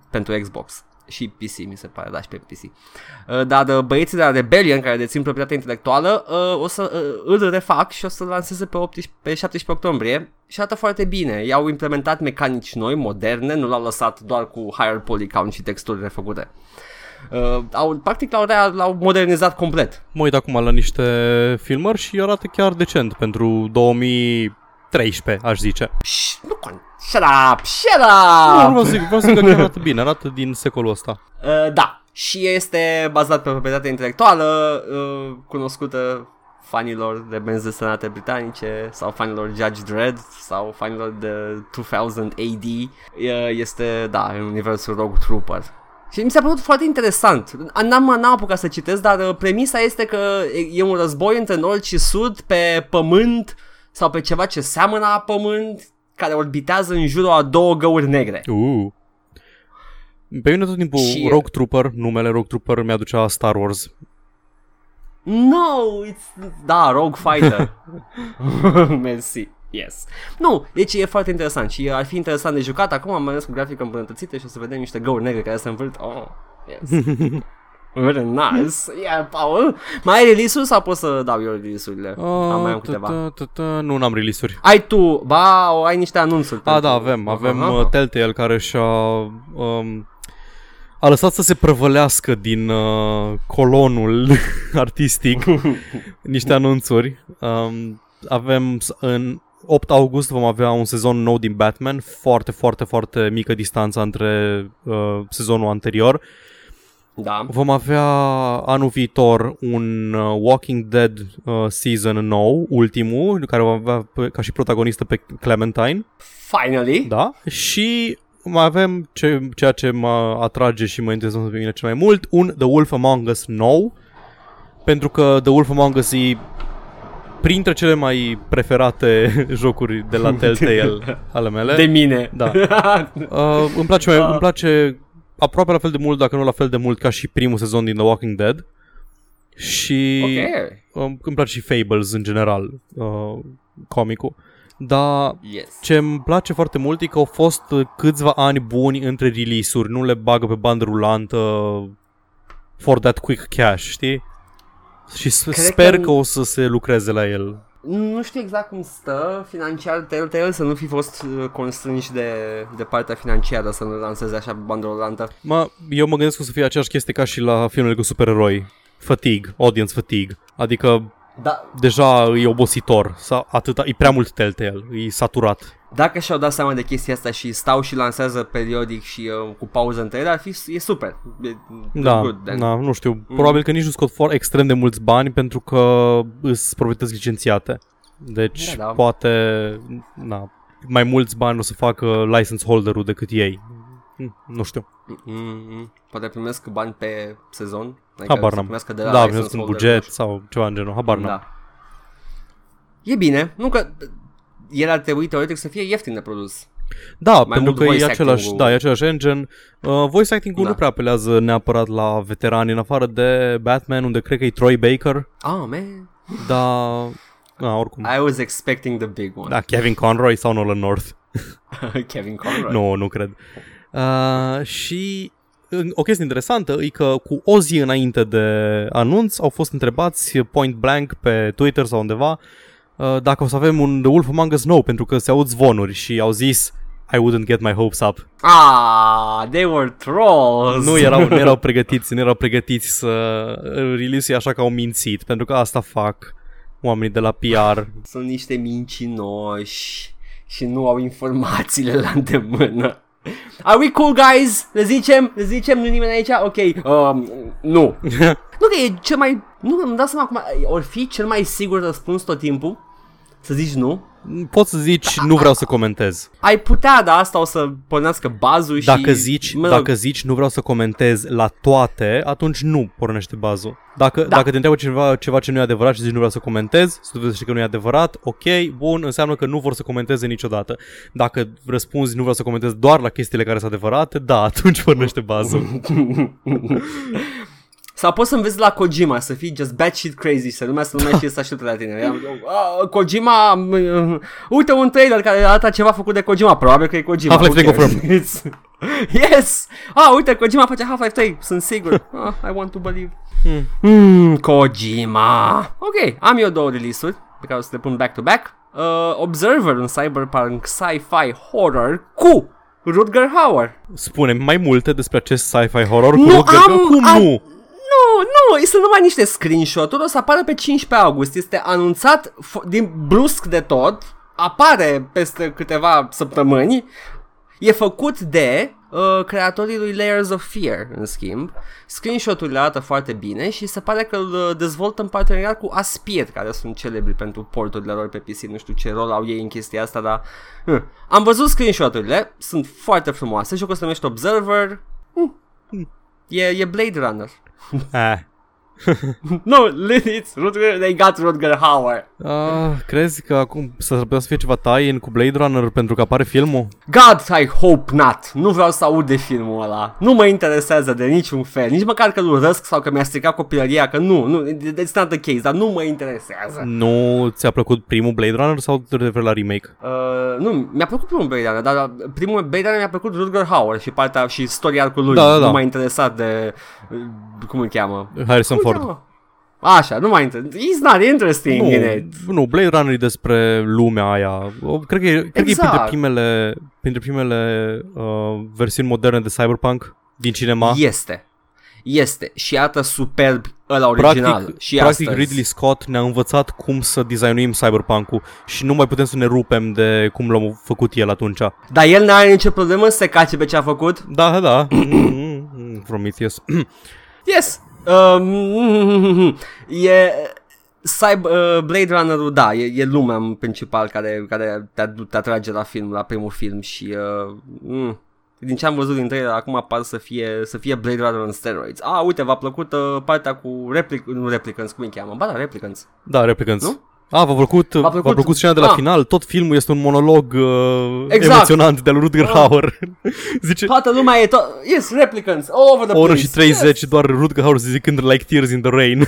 pentru Xbox Și PC, mi se pare, da, și pe PC. Uh, dar uh, băieții de la Rebellion, care dețin proprietatea intelectuală, uh, o să uh, îl refac și o să lanseze pe, 18, pe 17 octombrie și arată foarte bine. I-au implementat mecanici noi, moderne, nu l-au lăsat doar cu higher poly count și texturi refăcute. Uh, au, practic l-au, rea- l-au modernizat complet. Mă uit acum la niște filmări și arată chiar decent pentru 2013, aș zice. Pș, nu con... Shut up! Shut Nu, up! nu vreau să zic, vreau să zic că chiar arată bine, arată din secolul ăsta. Uh, da, și este bazat pe proprietate intelectuală uh, cunoscută fanilor de benzi desenate britanice sau fanilor Judge Dredd sau fanilor de 2000 AD. Uh, este, da, în universul Rogue Trooper. Și mi s-a părut foarte interesant. N-am, n-am apucat să citesc, dar uh, premisa este că e- e un război între nord și sud pe pământ sau pe ceva ce seamănă a pământ care orbitează în jurul a două găuri negre. Uh. Pe mine tot timpul Și- Rogue Trooper, numele Rogue Trooper mi-aducea Star Wars. No, it's... Da, Rogue Fighter. *laughs* Mersi. Yes. Nu, deci e foarte interesant și ar fi interesant de jucat acum, mai ales cu grafică îmbunătățită și o să vedem niște găuri negre care se învârt. Oh, yes. *laughs* Very nice. *laughs* Yeah, Paul. Mai ai release-uri sau pot să dau eu release-urile? Am mai am câteva. ta, ta, ta, Nu, n-am release-uri. Ai tu, ba, o, ai niște anunțuri. A, pentru- da, avem. Avem Aha. uh, Telltale care și-a... Um, a lăsat să se prăvălească din uh, colonul *laughs* artistic *laughs* niște anunțuri. Um, avem s- în 8 august vom avea un sezon nou din Batman, foarte, foarte, foarte mică distanța între uh, sezonul anterior. Da. Vom avea anul viitor un uh, Walking Dead uh, season nou, ultimul, care va avea pe, ca și protagonistă pe Clementine. Finally. Da, și mai avem ce, ceea ce mă atrage și mă interesează pe mine cel mai mult, un The Wolf Among Us nou, pentru că The Wolf Among Us e printre cele mai preferate *laughs* jocuri de la *laughs* Telltale ale mele. De mine. Da. *laughs* Uh, îmi, place mai, îmi place aproape la fel de mult, dacă nu la fel de mult, ca și primul sezon din The Walking Dead. Și ok. um, îmi place și Fables în general, uh, comicul. Dar Yes. ce îmi place foarte mult e că au fost uh, câțiva ani buni între release-uri, nu le bagă pe bandă rulantă for that quick cash, știi? Și s- Cred sper că- că... o să se lucreze la el. Nu știu exact cum stă financiar Telltale să nu fi fost uh, constrânși de, de partea financiară să nu lanseze așa pe bandă rulantă. Mă, eu mă gândesc că o să fie aceeași chestie ca și la filmele cu supereroi. Fatigue, audience fatigue. Adică Da, deja e obositor, sau atâta, e prea mult Telltale, e saturat. Dacă și-au dat seama de chestia asta și stau și lansează periodic și uh, cu pauză între ele, ar fi e super. E, Da, good, then. da, nu știu, probabil că nici nu scot for extrem de mulți bani pentru că îs proprietăți licențiate. Deci Da, da. poate, na, mai mulți bani o să facă license holderul decât ei. Hm, Nu știu. Mm-hmm. Poate primesc bani pe sezon. Habar să n-am. primească de la Da, license primesc un holder, buget nu sau ceva în genul. Habar știu. n-am. Da. E bine, nu că el ar trebui teoretic să fie ieftin de produs. Da, pentru mult că e voice același, acting-ul. da, e același engine. Uh, voice acting-ul Da. nu prea apelează neapărat la veterani, în afară de Batman, unde cred că e Troy Baker, Oh, man. dar... Da, oricum. I was expecting the big one. Da, Kevin Conroy sau Nolan North. *laughs* Kevin Conroy. Nu, nu cred. Uh, și în- o chestie interesantă e că cu o zi înainte de anunț au fost întrebați point blank pe Twitter sau undeva uh, dacă o să avem un The Wolf Among Us nou pentru că se aud zvonuri și au zis I wouldn't get my hopes up. Ah, they were trolls. Nu erau, nu erau *laughs* pregătiți, nu erau pregătiți să release așa că au mințit, pentru că asta fac oamenii de la PR. Sunt niște mincinoși și nu au informațiile la îndemână. Are we cool, guys? Le zicem? Le zicem? Nu nimeni aici? Ok. Um, nu. *laughs* nu că e cel mai... Nu, îmi dau seama acum. Or fi cel mai sigur răspuns tot timpul? Să zici nu? Poți să zici, nu vreau să comentez. Ai putea, da, asta o să pornească bazul și... Dacă zici, mă rog, dacă zici nu vreau să comentez la toate, atunci nu pornește bazul. Dacă, Da. dacă te întreabă ceva, ceva ce nu e adevărat și zici nu vreau să comentez, să dovedește că nu e adevărat, ok, bun, înseamnă că nu vor să comenteze niciodată. Dacă răspunzi nu vreau să comentez doar la chestiile care sunt adevărate, da, atunci pornește bazul. *laughs* Sau poți să înveți la Kojima, să fii just batshit crazy, să lumea să lumea și să aștepte la tine. Ah, Kojima, mm, uite un trailer care arată ceva făcut de Kojima, probabil că e Kojima. Half-Life who cares? confirmed. It's- *laughs* Yes! Ah, uite, Kojima face Half-Life 3, sunt sigur. Ah, I want to believe. Hmm, Kojima. Ok, am eu două release-uri pe care o să le pun back-to-back. Uh, Observer, un cyberpunk sci-fi horror cu Rutger Hauer. Spune mai multe despre acest sci-fi horror cu Nu Rutger- am- Cum am- nu? Nu, nu, sunt numai niște screenshot-uri, o să apară pe 15 august, este anunțat f- din brusc de tot, apare peste câteva săptămâni, e făcut de uh, creatorii lui Layers of Fear, în schimb. Screenshot-urile arată foarte bine și se pare că îl uh, dezvoltă în parteneriat cu Aspir, care sunt celebri pentru porturile lor pe PC, nu știu ce rol au ei în chestia asta, dar... Uh. Am văzut screenshot-urile, sunt foarte frumoase, jocul se numește Observer, Hmm. E, e Blade Runner. Ah. *laughs* No, it's Rutger, they got Rutger Hauer. Ah, crezi că acum s-ar putea să fie ceva tie-in cu Blade Runner pentru că apare filmul? God, I hope not. Nu vreau să aud de filmul ăla. Nu mă interesează de niciun fel. Nici măcar că îl urăsc sau că mi-a stricat copilăria, că nu, nu, it's not the case, dar nu mă interesează. Nu ți-a plăcut primul Blade Runner sau te referi la remake? Uh, nu, mi-a plăcut primul Blade Runner, dar primul Blade Runner mi-a plăcut Rutger Hauer și partea și istoria arcului. Da, da, da. Nu m-a interesat de, uh, cum îl cheamă? Harrison Cum îl Ford. cheamă? Așa, nu m-a interesat. He's not interesting in it. Nu, nu, Blade Runner e despre lumea aia. O, Cred că, e, cred că e Exact. printre primele, printre primele uh, versiuni moderne de Cyberpunk din cinema. Este. Este. Și arată superb ăla original. Practic, și practic astăzi. Ridley Scott ne-a învățat cum să designuim Cyberpunk-ul și nu mai putem să ne rupem de cum l-am făcut el atunci. Dar el n-are nicio problemă să se cace pe ce a făcut? Da, da. Mm, Prometheus. Yes. Um, *laughs* e... Cyber, uh, Blade Runner-ul, da, e, e lumea în principal care, care te, te atrage la film, la primul film și uh, mm, din ce am văzut din trailer, acum par să fie, să fie Blade Runner on steroids. Ah, uite, v-a plăcut uh, partea cu replic, nu Replicants, cum îi cheamă? Ba da, Replicants. Da, Replicants. Nu? A, v-a plăcut, v-a plăcut? plăcut, scena de la Ah. final? Tot filmul este un monolog uh, Exact. emoționant de-al Rutger Hauer. *laughs* Zice, Toată lumea e tot... Yes, Replicants, all over the o oră place. și 30, doar Rutger Hauer zicând like tears in the rain. *laughs*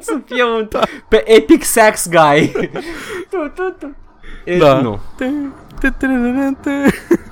să fie un... Pe Epic Sax Guy. tu, tu, tu. E, da. Nu.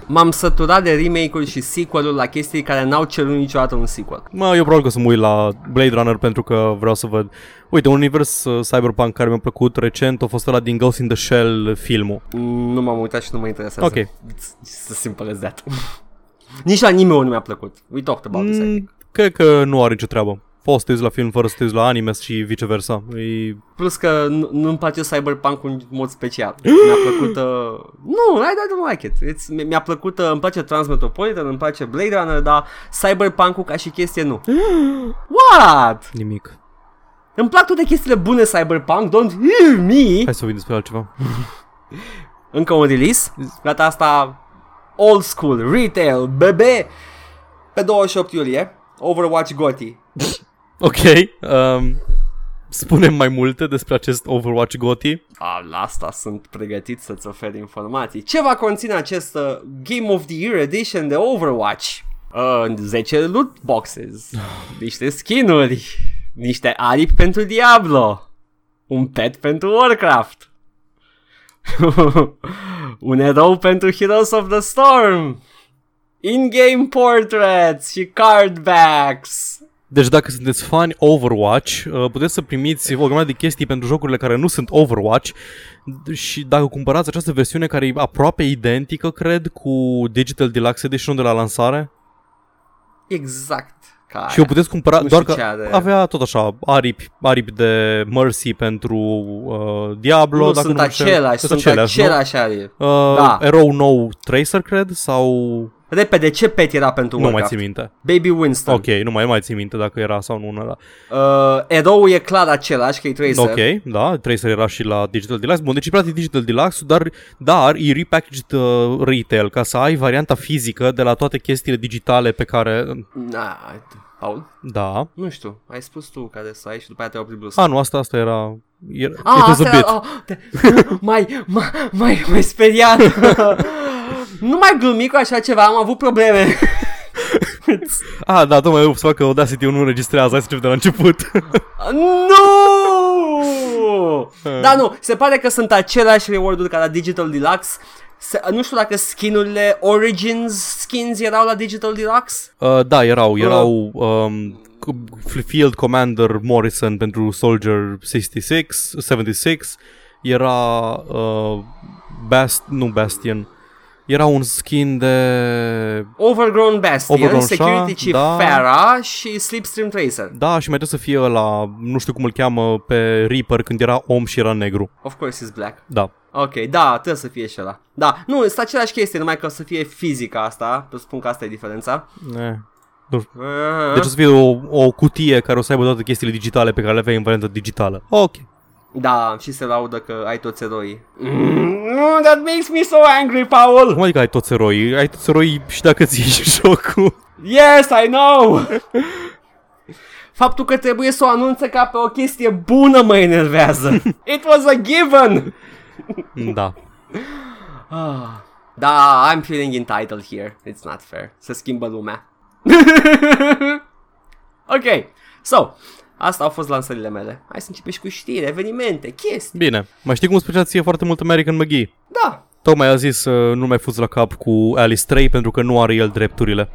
M-am săturat de remake-uri și sequel-uri la chestii care n-au cerut niciodată un sequel. Mă, eu probabil că o să mă uit la Blade Runner pentru că vreau să văd. Uite, un univers uh, cyberpunk care mi-a plăcut recent a fost ăla din Ghost in the Shell filmul. Mm, Nu m-am uitat și nu mă interesează. Ok. It's just as simple as that. *laughs* Nici anime nu mi-a plăcut. We talked about this, I think. Mm, cred că nu are nicio treabă. Poți să te uiți la film fără să te uiți la anime și viceversa. E... Plus că nu- nu-mi place Cyberpunk în mod special. Mi-a plăcut... Uh... Nu, I, I don't like it. It's, mi- mi-a plăcut... Uh, îmi place Transmetropolitan, îmi place Blade Runner, dar Cyberpunk-ul ca și chestie nu. *gasps* What? Nimic. Îmi plac toate chestiile bune Cyberpunk, don't hear me! Hai să vorbim despre altceva. *laughs* Încă un release, data asta old school, retail, bebe, pe 28 iulie, Overwatch GOTY. *laughs* Ok. Um, spunem mai multe despre acest Overwatch GOTY. A, la asta sunt pregătit să-ți ofer informații. Ce va conține acest uh, Game of the Year Edition de Overwatch? Uh, 10 loot boxes, *sighs* niște skinuri, niște aripi pentru Diablo, un pet pentru Warcraft, *laughs* un erou pentru Heroes of the Storm, in-game portraits și card backs. Deci dacă sunteți fani Overwatch, uh, puteți să primiți o grămadă de chestii pentru jocurile care nu sunt Overwatch și dacă cumpărați această versiune care e aproape identică, cred, cu Digital Deluxe Edition de la lansare Exact. Ca și o puteți cumpăra Nu doar știu că ce are. avea tot așa aripi, aripi de Mercy pentru uh, Diablo, nu dacă sunt nu mă înșel. același, Sunt sunt aceleași, nu? același aripi. Uh, Da. Erou nou Tracer, cred, sau Repede, ce pet era pentru nu mai Warcraft? țin minte. Baby Winston. Ok, nu mai, mai țin minte dacă era sau nu unul ăla. Uh, erou e clar același, că e Tracer. Ok, da, Tracer era și la Digital Deluxe. Bun, deci e practic Digital Deluxe, dar, dar e repackaged uh, retail, ca să ai varianta fizică de la toate chestiile digitale pe care... Na, Paul, Da. nu știu, ai spus tu care să ai și după aia te-ai oprit brusc. A, nu, asta, asta era... era Ah, it was a asta bit. era, oh, te, mai, *laughs* mai, mai, mai speriat. *laughs* nu mai glumi cu așa ceva, am avut probleme. *laughs* Ah, da, tocmai eu să fac că Audacity nu înregistrează, hai să începem de la început. *laughs* nu! da, nu, se pare că sunt aceleași reward-uri ca la Digital Deluxe, Se, nu știu dacă skinurile Origins skins erau la Digital Deluxe. Uh, da, erau, erau um, Field Commander Morrison pentru Soldier 66, 76, era uh, Bast, nu Bastion, era un skin de... Overgrown Bastion, Overgrown Security Shah, Chief da. Farah și Slipstream Tracer. Da, și mai trebuie să fie la nu știu cum îl cheamă pe Reaper când era om și era negru. Of course is black. Da. Ok, da, trebuie să fie și ăla. Da, nu, este același chestie, numai că o să fie fizica asta, să spun că asta e diferența. Ne. Deci o să fie o, o cutie care o să aibă toate chestiile digitale pe care le aveai în variantă digitală. Ok. Da, și se laudă că ai toți eroii. Mm, that makes me so angry, Paul! Cum adică ai toți eroii? Ai toți eroii și dacă ți ieși *laughs* jocul. Yes, I know! *laughs* Faptul că trebuie să o anunțe ca pe o chestie bună mă enervează. *laughs* It was a given! Da. Ah. Da, I'm feeling entitled here. It's not fair. Se schimbă lumea. ok, so, asta au fost lansările mele. Hai să începem și cu știri, evenimente, chestii. Bine. Mai știi cum îți plăcea ție foarte mult American McGee? Da, Tocmai a zis să nu mai fuzi la cap cu Alice 3 pentru că nu are el drepturile.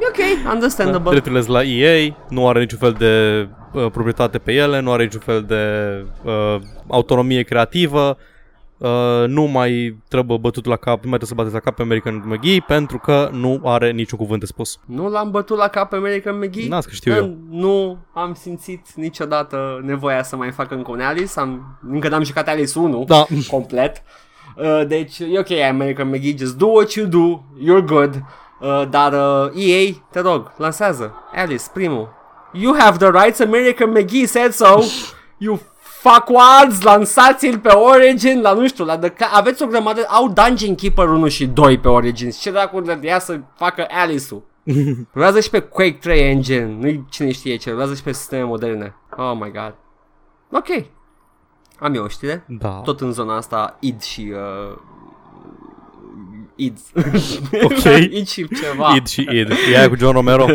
e ok, understandable. Drepturile sunt la EA, nu are niciun fel de uh, proprietate pe ele, nu are niciun fel de uh, autonomie creativă, uh, nu mai trebuie bătut la cap, nu mai trebuie să bateți la cap pe American McGee pentru că nu are niciun cuvânt de spus. Nu l-am bătut la cap pe American McGee? N-ați că știu eu. Nu am simțit niciodată nevoia să mai fac încă un Alice. Am, încă n-am jucat Alice 1 Da. *laughs* complet. Uh, deci, e ok, American McGee, just do what you do, you're good. Uh, dar uh, EA, te rog, lansează Alice, primul. You have the rights, American McGee said so. *laughs* you fuckwards, lansați-l pe Origin, la nu știu, la the, aveți o grămadă, au Dungeon Keeper 1 și 2 pe Origin. Ce dracu de ea să facă Alice-ul? *laughs* Rulează și pe Quake 3 engine, nu cine știe ce, rulează și pe sisteme moderne. Oh my god. Ok. Am eu o știre. Da. Tot în zona asta id și uh, id. *laughs* Ok. *laughs* id și ceva. Id și Id. E aia cu John Romero?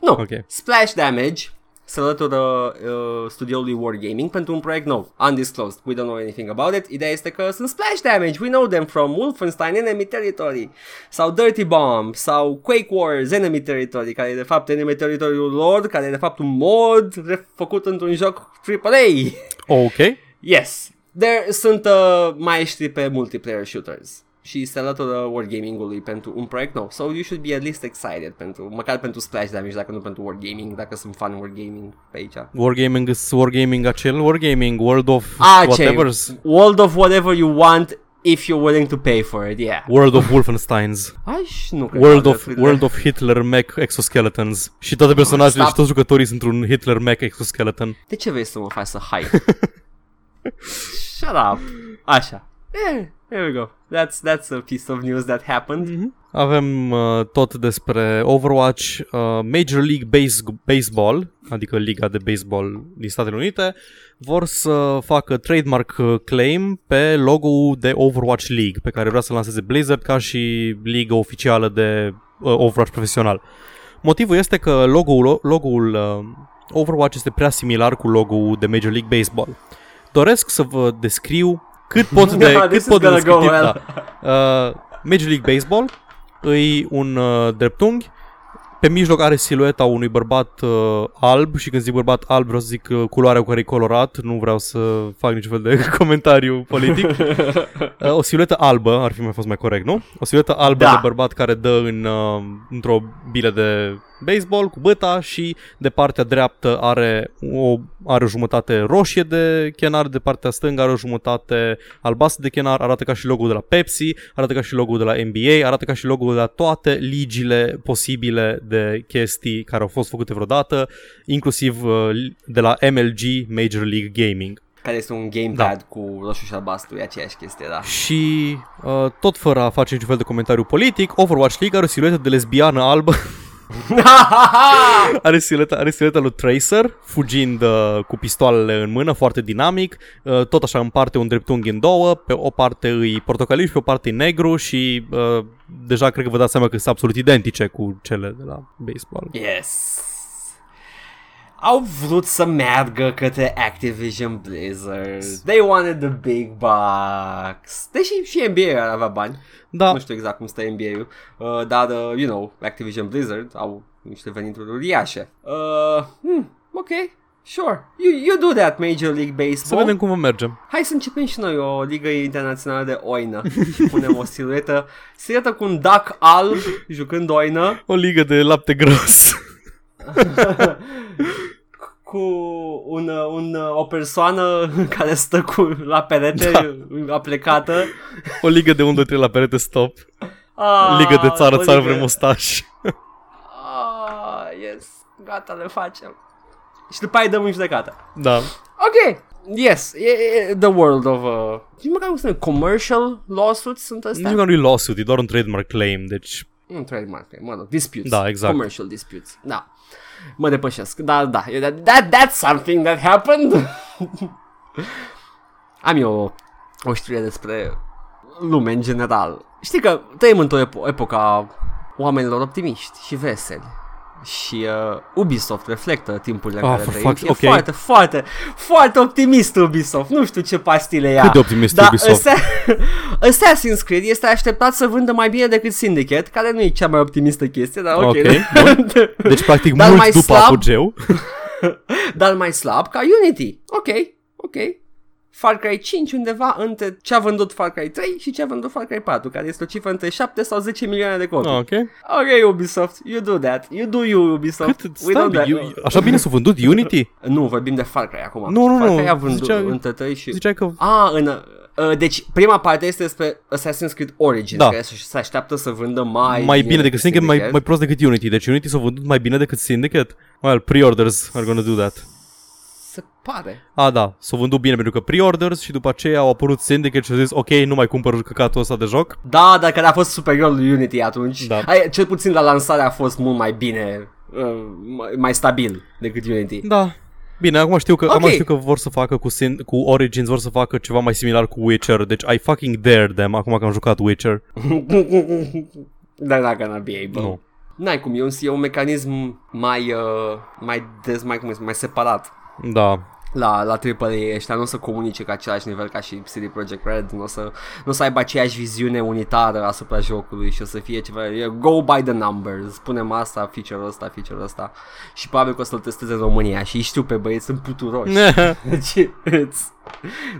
Nu. Ok. Splash Damage se alătură uh, studioului Wargaming pentru un proiect nou, undisclosed. We don't know anything about it. Ideea este că sunt Splash Damage, we know them from Wolfenstein Enemy Territory sau Dirty Bomb sau Quake Wars Enemy Territory, care e de fapt Enemy Territory-ul lor, care e de fapt un mod făcut într-un joc AAA. Ok. Yes. There sunt uh, maestri pe multiplayer shooters și se alătură Wargaming-ului pentru un proiect nou. So you should be at least excited pentru, măcar pentru Splash Damage, dacă nu pentru Wargaming, dacă sunt fan Wargaming pe aici. Wargaming is Wargaming acel Wargaming, World of Ah, whatever. ce? World of whatever you want if you're willing to pay for it, yeah. World of Wolfensteins. Aș nu cred World că of, drepturile. World of Hitler Mech Exoskeletons. Și toate personajele Stop. și toți jucătorii sunt un Hitler Mech Exoskeleton. De ce vrei să mă faci să hype? *laughs* Shut up. Așa. Eh, there we go. That's, that's a piece of news that happened. Avem uh, tot despre Overwatch, uh, Major League Base- Baseball, adică Liga de Baseball din Statele Unite, vor să facă trademark uh, claim pe logo-ul de Overwatch League, pe care vrea să lanseze Blizzard ca și liga oficială de uh, Overwatch profesional. Motivul este că logo-ul, logo-ul uh, Overwatch este prea similar cu logo-ul de Major League Baseball. Doresc să vă descriu cât pot de, *laughs* Yeah, cât this is pot de gonna go descriptiv, well. da. Uh, Major League Baseball îi un uh, dreptunghi pe mijloc are silueta unui bărbat uh, alb și când zic bărbat alb vreau să zic uh, culoarea cu care e colorat, nu vreau să fac niciun fel de *laughs* comentariu politic. Uh, o siluetă albă, ar fi mai fost mai corect, nu? O siluetă albă Da. de bărbat care dă în, uh, într-o bilă de baseball cu băta și de partea dreaptă are o, are o jumătate roșie de chenar, de partea stângă are o jumătate albastră de chenar, arată ca și logo de la Pepsi, arată ca și logo de la NBA, arată ca și logo de la toate ligile posibile de chestii care au fost făcute vreodată, inclusiv uh, de la MLG Major League Gaming. Care este un gamepad da. cu roșu și albastru, e aceeași chestie, da. Și uh, tot fără a face niciun fel de comentariu politic, Overwatch League are o siluetă de lesbiană albă *laughs* *laughs* are silueta, are silueta lui Tracer fugind uh, cu pistoalele în mână, foarte dinamic, uh, tot așa împarte un dreptunghi în două, pe o parte îi portocaliu și pe o parte îi negru și uh, deja cred că vă dați seama că sunt absolut identice cu cele de la baseball. Yes. Au vrut să meargă către Activision Blizzard. They wanted the big bucks. Deși și NBA ar avea bani. Da, Nu știu exact cum stă NBA-ul, uh, dar, uh, you know, Activision Blizzard au niște venituri uriașe. Uh, hmm, ok, sure. You, you do that, Major League să Baseball. vedem cum va merge. Hai să începem și noi o ligă internațională de oină și punem o siluetă, siluetă cu un duck alb jucând oină O ligă de lapte gros. *laughs* cu un, un, o persoană *laughs* care stă cu, la perete da. aplecată. O ligă de 1, 2, 3 la perete stop. Ah, Ligă de țară, o țară ligă- vrem mustaș. Ah, yes, gata, le facem. Și după aia îi dăm în judecată. Da. Ok, yes, e, e, the world of... Uh, nici măcar cum se numește, commercial lawsuits sunt Nici astea? măcar nu-i lawsuit, e doar un trademark claim, deci... Nu trademark, mă rog, disputes. Da, exact. Commercial disputes, da. Mă depășesc, da, da, e- that, that, that's something that happened. *laughs* Am eu o, o știre despre lume în general. Știi că trăim într-o epo- epocă a oamenilor optimiști și veseli. Și uh, Ubisoft reflectă timpurile în Ah, care for trăim. fuck's- E ok. foarte, foarte, foarte optimist Ubisoft. Nu știu ce pastile ia. Cât de optimist Da, Ubisoft? Assa- *laughs* Assassin's Creed este așteptat să vândă mai bine decât Syndicate, care nu e cea mai optimistă chestie, dar ok. Ok, *laughs* Deci, practic, Dar mult mai după slab. apogeu. *laughs* dar mai slab ca Unity. Ok, ok. Far Cry 5 undeva între ce a vândut Far Cry 3 și ce a vândut Far Cry 4, care este o cifră între 7 sau 10 milioane de copii. Ah, ok. Ok, Ubisoft, you do that. You do you, Ubisoft. Cât, We don't stai, that. eu- așa bine s-a vândut Unity? *laughs* Nu, vorbim de Far Cry acum. Nu, nu, Far nu, Cry a vândut zicea- între 3 și... Ziceai că... A, în, uh, deci prima parte este despre Assassin's Creed Origins, Da. care se, se așteaptă să vândă mai Mai bine decât Syndicate, mai, Syndicate. mai prost decât Unity. Deci Unity s-a vândut mai bine decât Syndicate? Well, pre-orders are gonna do that. Se pare. A, da, s-a vândut bine pentru că pre-orders și după aceea au apărut Syndicate și au zis ok, nu mai cumpăr căcatul ăsta de joc. Da, dar care a fost superior lui Unity atunci. Da. Hai, cel puțin la lansare a fost mult mai bine, uh, mai, mai stabil decât Unity. Da. Bine, acum știu că, Ok. acum știu că vor să facă cu, Sin- cu Origins, vor să facă ceva mai similar cu Witcher, deci I fucking dare them acum că am jucat Witcher. *laughs* Dar not gonna be able. Nu. N-ai cum, e un, e un mecanism mai, uh, mai, des, mai, cum e, mai separat. Da. la, la AAA ăștia nu o să comunice ca același nivel ca și CD Projekt Red, nu o să, nu o să aibă aceeași viziune unitară asupra jocului și o să fie ceva, e go by the numbers, spunem asta, feature-ul ăsta, feature-ul ăsta și probabil că o să-l testeze în România și îi știu pe băieți, sunt puturoși. *laughs* Deci, îți-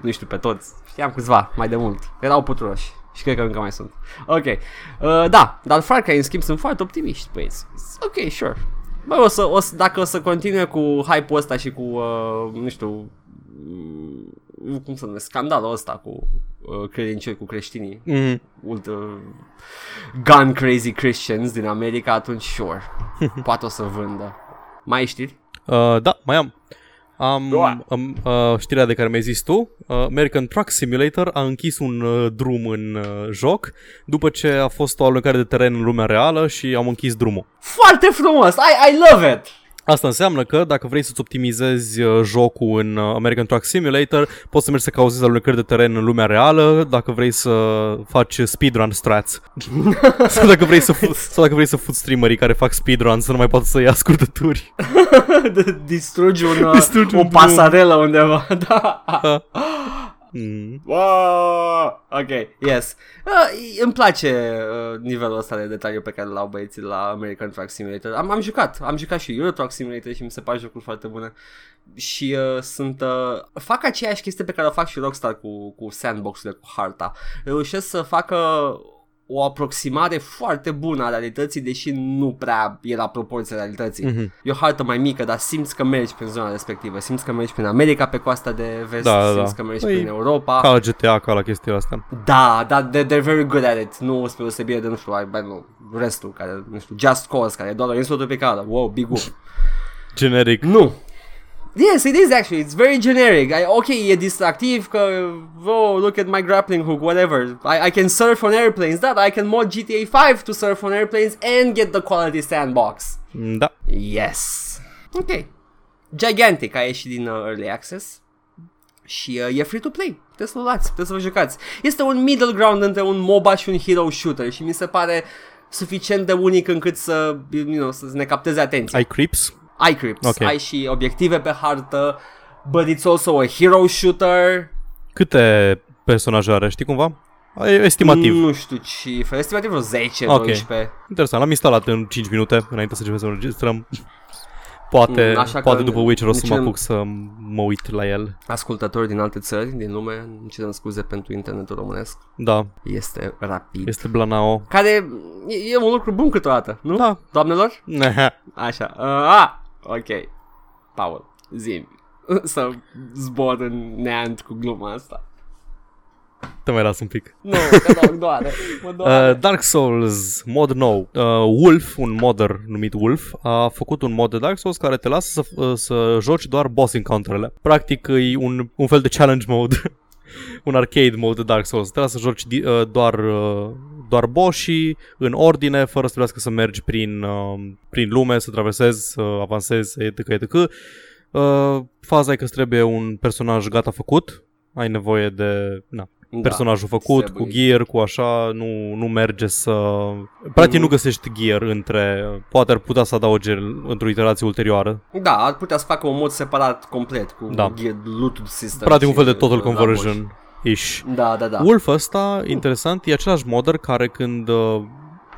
nu știu pe toți, știam câțiva mai de mult, erau puturoși. Și cred că încă mai sunt. Ok. Uh, da, dar Far Cry în schimb sunt foarte optimiști, băieți. Ok, sure. Bă, o să, o să, dacă o să continue cu hype-ul ăsta și cu, uh, nu știu, mm, cum să numesc, scandalul ăsta cu uh, credincioși, cu creștinii, Mm. ultra gun crazy Christians din America, atunci sure, *laughs* poate o să vândă. Mai ai știri? Uh, da, mai am. Am Doa. um, uh, știrea de care mi-ai zis tu. Uh, American Truck Simulator a închis un uh, drum în uh, joc după ce a fost o alocare de teren în lumea reală și am închis drumul. Foarte frumos! I, I love it! Asta înseamnă că dacă vrei să-ți optimizezi uh, jocul în uh, American Truck Simulator, poți să mergi să cauzezi alunecări de teren în lumea reală, dacă vrei să faci speedrun strats. *laughs* sau, dacă vrei să fu- sau dacă vrei să fuți streamerii care fac speedrun să nu mai poată să ia scurtături. *laughs* Distrugi un, uh, Distrugi o un pasarelă undeva, *laughs* da. Mm. Wow! Ok, yes. Uh, îmi place uh, nivelul ăsta de detaliu pe care l-au băieții la American Truck Simulator. Am, am jucat, am jucat și Euro Truck Simulator și mi se pare jocul foarte bune. Și uh, sunt uh, fac aceeași chestie pe care o fac și Rockstar cu, cu sandbox-urile, cu harta. Reușesc să facă o aproximare foarte bună a realității, deși nu prea e la proporția realității. Mhm. E o hartă mai mică, dar simți că mergi prin zona respectivă. Simți că mergi prin America pe coasta de vest, Da, da, simți da. că mergi Păi, prin Europa. Ca la GTA, ca la chestia asta. Da, da, they're, they're very good at it. Nu spre deosebire de, nu știu, ai, bă, nu, restul, care, nu știu, Just Cause, care e doar o insulă tropicală. Wow, big whoop. Generic. nu. Yes, it is actually. It's very generic. I, ok, e distractiv că, oh, look at my grappling hook, whatever. I, I can surf on airplanes. That I can mod GTA 5 to surf on airplanes and get the quality sandbox. Da. Yes. Ok. Gigantic a ieșit din uh, Early Access și uh, e free to play. Puteți să luați, puteți să vă jucați. Este un middle ground între un MOBA și un hero shooter și mi se pare suficient de unic încât să, you know, să ne capteze atenția. Ai creeps? Ai creeps, Ok. ai și obiective pe hartă, but it's also a hero shooter. Câte personaje are, știi cumva? E estimativ. Nu știu cifre, estimativ vreo 10, Ok. 12. Interesant, l-am instalat în 5 minute înainte să începem să înregistrăm. Poate, Mm, așa că poate după Witcher o să mă nici- apuc să mă uit la el. Ascultători din alte țări din lume, îmi cerem scuze pentru internetul românesc. Da, Este rapid. este Blanao. Care e, e un lucru bun câteodată, nu? Da. Doamnelor? Nehe. *laughs* Așa. Uh, ah, ok. Paul, zi *laughs* să zbor în neant cu gluma asta. Te mai las un pic. Nu, te rog, doare. *laughs* Mă doare. Uh, Dark Souls, mod nou. Uh, Wolf, un modder numit Wolf, a făcut un mod de Dark Souls care te lasă să, uh, să joci doar boss encounter-ele. Practic e un, un fel de challenge mode. *laughs* un arcade mode de Dark Souls. Te lasă să joci di- uh, doar, uh, doar bossii în ordine, fără să trebuiască să mergi prin, uh, prin lume, să traversezi, să avansezi, etc. etc. Uh, faza e că îți trebuie un personaj gata făcut, ai nevoie de na, Da. personajul făcut, trebuie. cu gear, cu așa, nu, nu merge să... Practic Mhm. nu găsești gear între... Poate ar putea să adauge într-o iterație ulterioară. Da, ar putea să facă un mod separat complet cu Da. gear, loot system. Practic un și, fel de total uh, la conversion ish. boss. Da, da, da. Wolf ăsta, interesant, e același modder care când uh,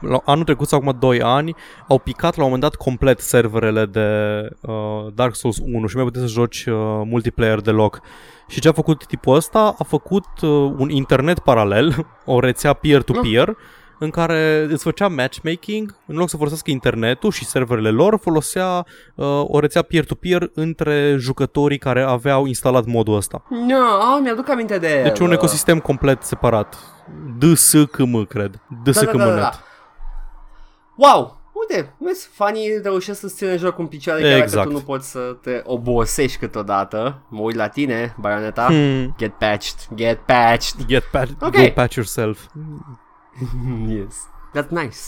la anul trecut sau acum 2 ani au picat la un moment dat complet serverele de uh, Dark Souls 1 și mai puteai să joci uh, multiplayer deloc. Și ce a făcut tipul ăsta? A făcut uh, un internet paralel, *laughs* o rețea peer-to-peer, în care îți făcea matchmaking, în loc să folosească internetul și serverele lor, folosea uh, o rețea peer-to-peer între jucătorii care aveau instalat modul ăsta. No, ah, mi-aduc aminte de Deci el. un ecosistem complet separat. DSCM, cred. DSCM da, da, da, net. da. Wow! Uite, vezi, fanii reușesc să-ți țină joc în picioare chiar dacă Exact. tu nu poți să te obosești câteodată. Mă uit la tine, Bayonetta. Hmm. Get patched, get patched. Get pat- Ok. Go patch yourself. *laughs* yes. That's nice.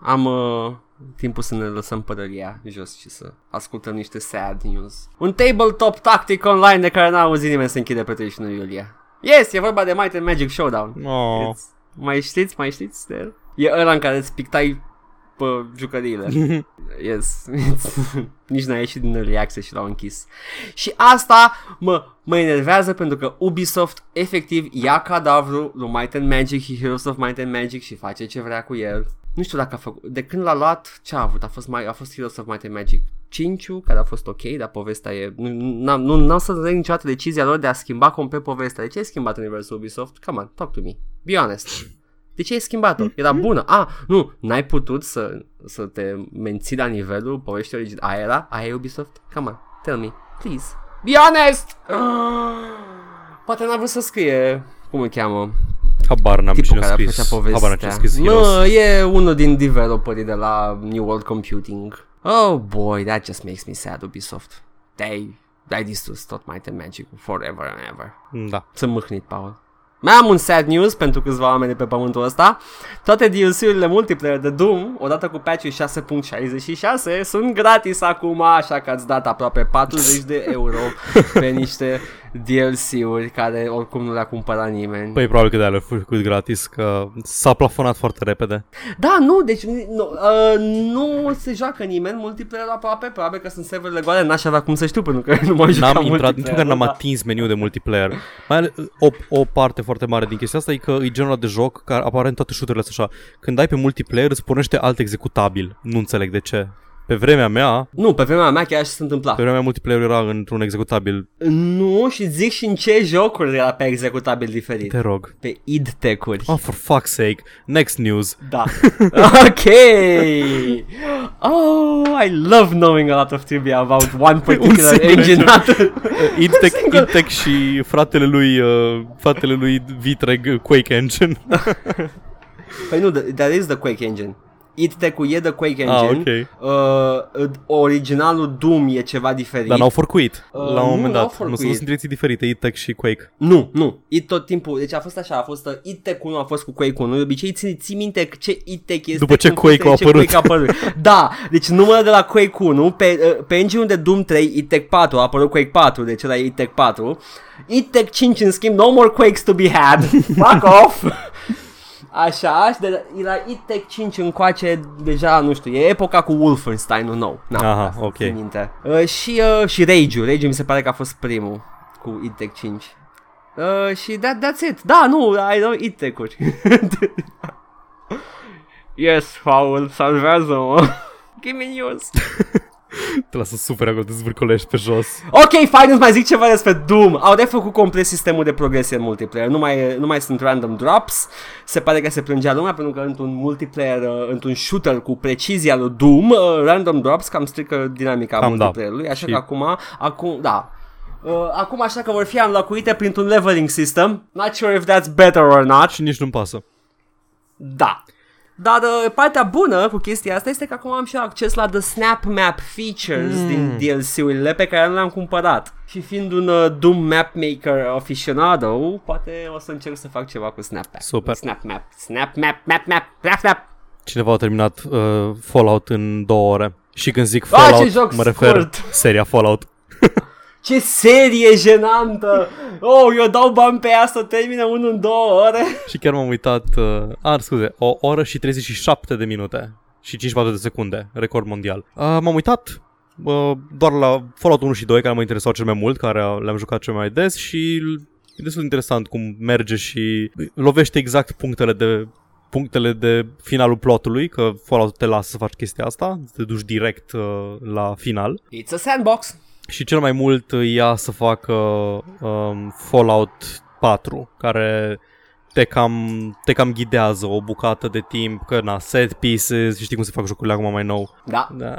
Am uh, timpul să ne lăsăm pădăria jos și să ascultăm niște sad news. Un tabletop tactic online de care n-a auzit nimeni se închide pe 31 iulie. Yes, e vorba de Might and Magic Showdown. Oh. It's, mai știți, mai știți de el? E ăla în care îți pictai pe jucăriile. *laughs* yes. It's- *laughs* Nici n-a ieșit din early access și l-au închis. Și asta mă, mă enervează pentru că Ubisoft efectiv ia cadavrul lui Might and Magic și Heroes of Might and Magic și face ce vrea cu el. Nu știu dacă a făcut. De când l-a luat, ce a avut? A fost, mai, a fost Heroes of Might and Magic 5 care a fost ok, dar povestea e... Nu, n-am, nu, n-am să înțeleg niciodată decizia lor de a schimba complet povestea. De ce ai schimbat universul Ubisoft? Come on, talk to me. Be honest. De ce ai schimbat-o? Era bună. Ah, nu, n-ai putut să, să te menții la nivelul poveștii originale. Aia era? Aia e Ubisoft? Come on, tell me, please. Be honest! *gasps* Poate n-a vrut să scrie, cum îl cheamă, Habar n-am tipul cine a care scris. făcea povestea. Habar n-am cine a scris Heroes. Mă, e unul din developerii de la New World Computing. Oh boy, that just makes me sad, Ubisoft. They, they distrus tot Might and Magic forever and ever. Da. Sunt mâhnit, Paul. Mai am un sad news pentru câțiva oameni de pe pământul ăsta. Toate DLC-urile multiplayer de Doom, odată cu patch 6.66, sunt gratis acum, așa că ați dat aproape 40 de euro pe *laughs* niște DLC-uri care oricum nu le-a cumpărat nimeni. Păi probabil că de alea făcut gratis, că s-a plafonat foarte repede. Da, nu, deci nu, uh, nu se joacă nimeni multiplayer aproape, probabil că sunt serverele goale, n-aș avea cum să știu pentru că nu mai jucam N-am intrat, nici măcar n-am da. atins meniul de multiplayer. Mai ales, o, o parte foarte mare din chestia asta e că e genul ăla de joc care apare în toate shooterile așa. Când ai pe multiplayer îți pornește alt executabil. Nu înțeleg de ce. Pe vremea mea, Nu, pe vremea mea chiar așa se întâmpla. pe vremea mea multiplayer era într-un executabil. Nu, și zic și în ce jocuri era pe executabil diferit. Te rog. Pe id tech-uri. Oh, for fuck's sake. Next news. Da. *laughs* ok. Oh, I love knowing a lot of trivia about one particular singur engine. *laughs* Intec, Intec și fratele lui, uh, fratele lui Vitreg uh, Quake Engine. *laughs* păi nu, the- there is the Quake engine. Id tech-ul e the Quake Ah, engine. Uh, originalul Doom e ceva diferit. Dar n-au forcuit Uh, la un nu, moment n-au dat. Nu forcuit. sunt în direcții diferite, Intec și Quake. Nu, nu. It tot timpul, deci a fost așa, a fost uh, ITEC 1 a fost cu Quake 1. De obicei ții, ții minte ce ITEC este. După ce când Quake a ce apărut. Quake a apărut. *laughs* da, deci numărul de la Quake 1, pe, uh, pe engine de Doom 3, ITEC 4, a apărut Quake 4, deci ăla e ITEC 4. ITEC 5 în schimb, no more Quakes to be had. *laughs* Fuck off! Așa, și de la, la It Take 5 încoace deja, nu știu, e epoca cu Wolfenstein-ul nou. Na, Aha, asta ok. țin Minte. Uh, și, uh, și Rage-ul, Rage mi se pare că a fost primul cu It Take 5. Uh, și that, that's it. Da, nu, I know It Take-uri. *laughs* yes, Paul, salvează-mă. *laughs* Give me news. *laughs* Te lasă super acolo, te zvârcolești pe jos. Ok, fine, îți mai zic ceva despre Doom. Au refăcut complet sistemul de progresie în multiplayer. Nu mai, nu mai sunt random drops. Se pare că se plângea lumea pentru că într-un multiplayer, uh, într-un shooter cu precizia lui Doom, uh, random drops cam strică dinamica Cam da. multiplayerului. Așa Și- că acum, acum, da. Uh, acum așa că vor fi înlocuite printr-un leveling system. Not sure if that's better or not. Și nici nu-mi pasă. Da. Dar uh, partea bună cu chestia asta este că acum am și acces la the Snap Map features mm. din DLC-urile pe care nu le-am cumpărat. Și fiind un uh, Doom Map Maker aficionado, poate o să încerc să fac ceva cu Snap Map. Super. Snap Map, Snap Map, Map Map, Map Map. Cineva a terminat uh, Fallout în două ore. Și când zic Ah, ce Fallout, joc mă refer scurt! seria Fallout. *laughs* Ce serie jenantă! Oh, eu dau bani pe ea să termine unul în două ore. Și chiar m-am uitat, uh, a, scuze, o oră și 37 de minute și 54 de secunde, record mondial. Uh, m-am uitat uh, doar la Fallout 1 și 2, care mă interesau cel mai mult, care le-am jucat cel mai des și e destul de interesant cum merge și lovește exact punctele de punctele de finalul plotului, că Fallout te lasă să faci chestia asta, te duci direct uh, la final. It's a sandbox. Și cel mai mult ia să facă um, Fallout 4, care te cam, te cam ghidează o bucată de timp, că na, set pieces, și știi cum se fac jocurile acum mai nou. Da. Da.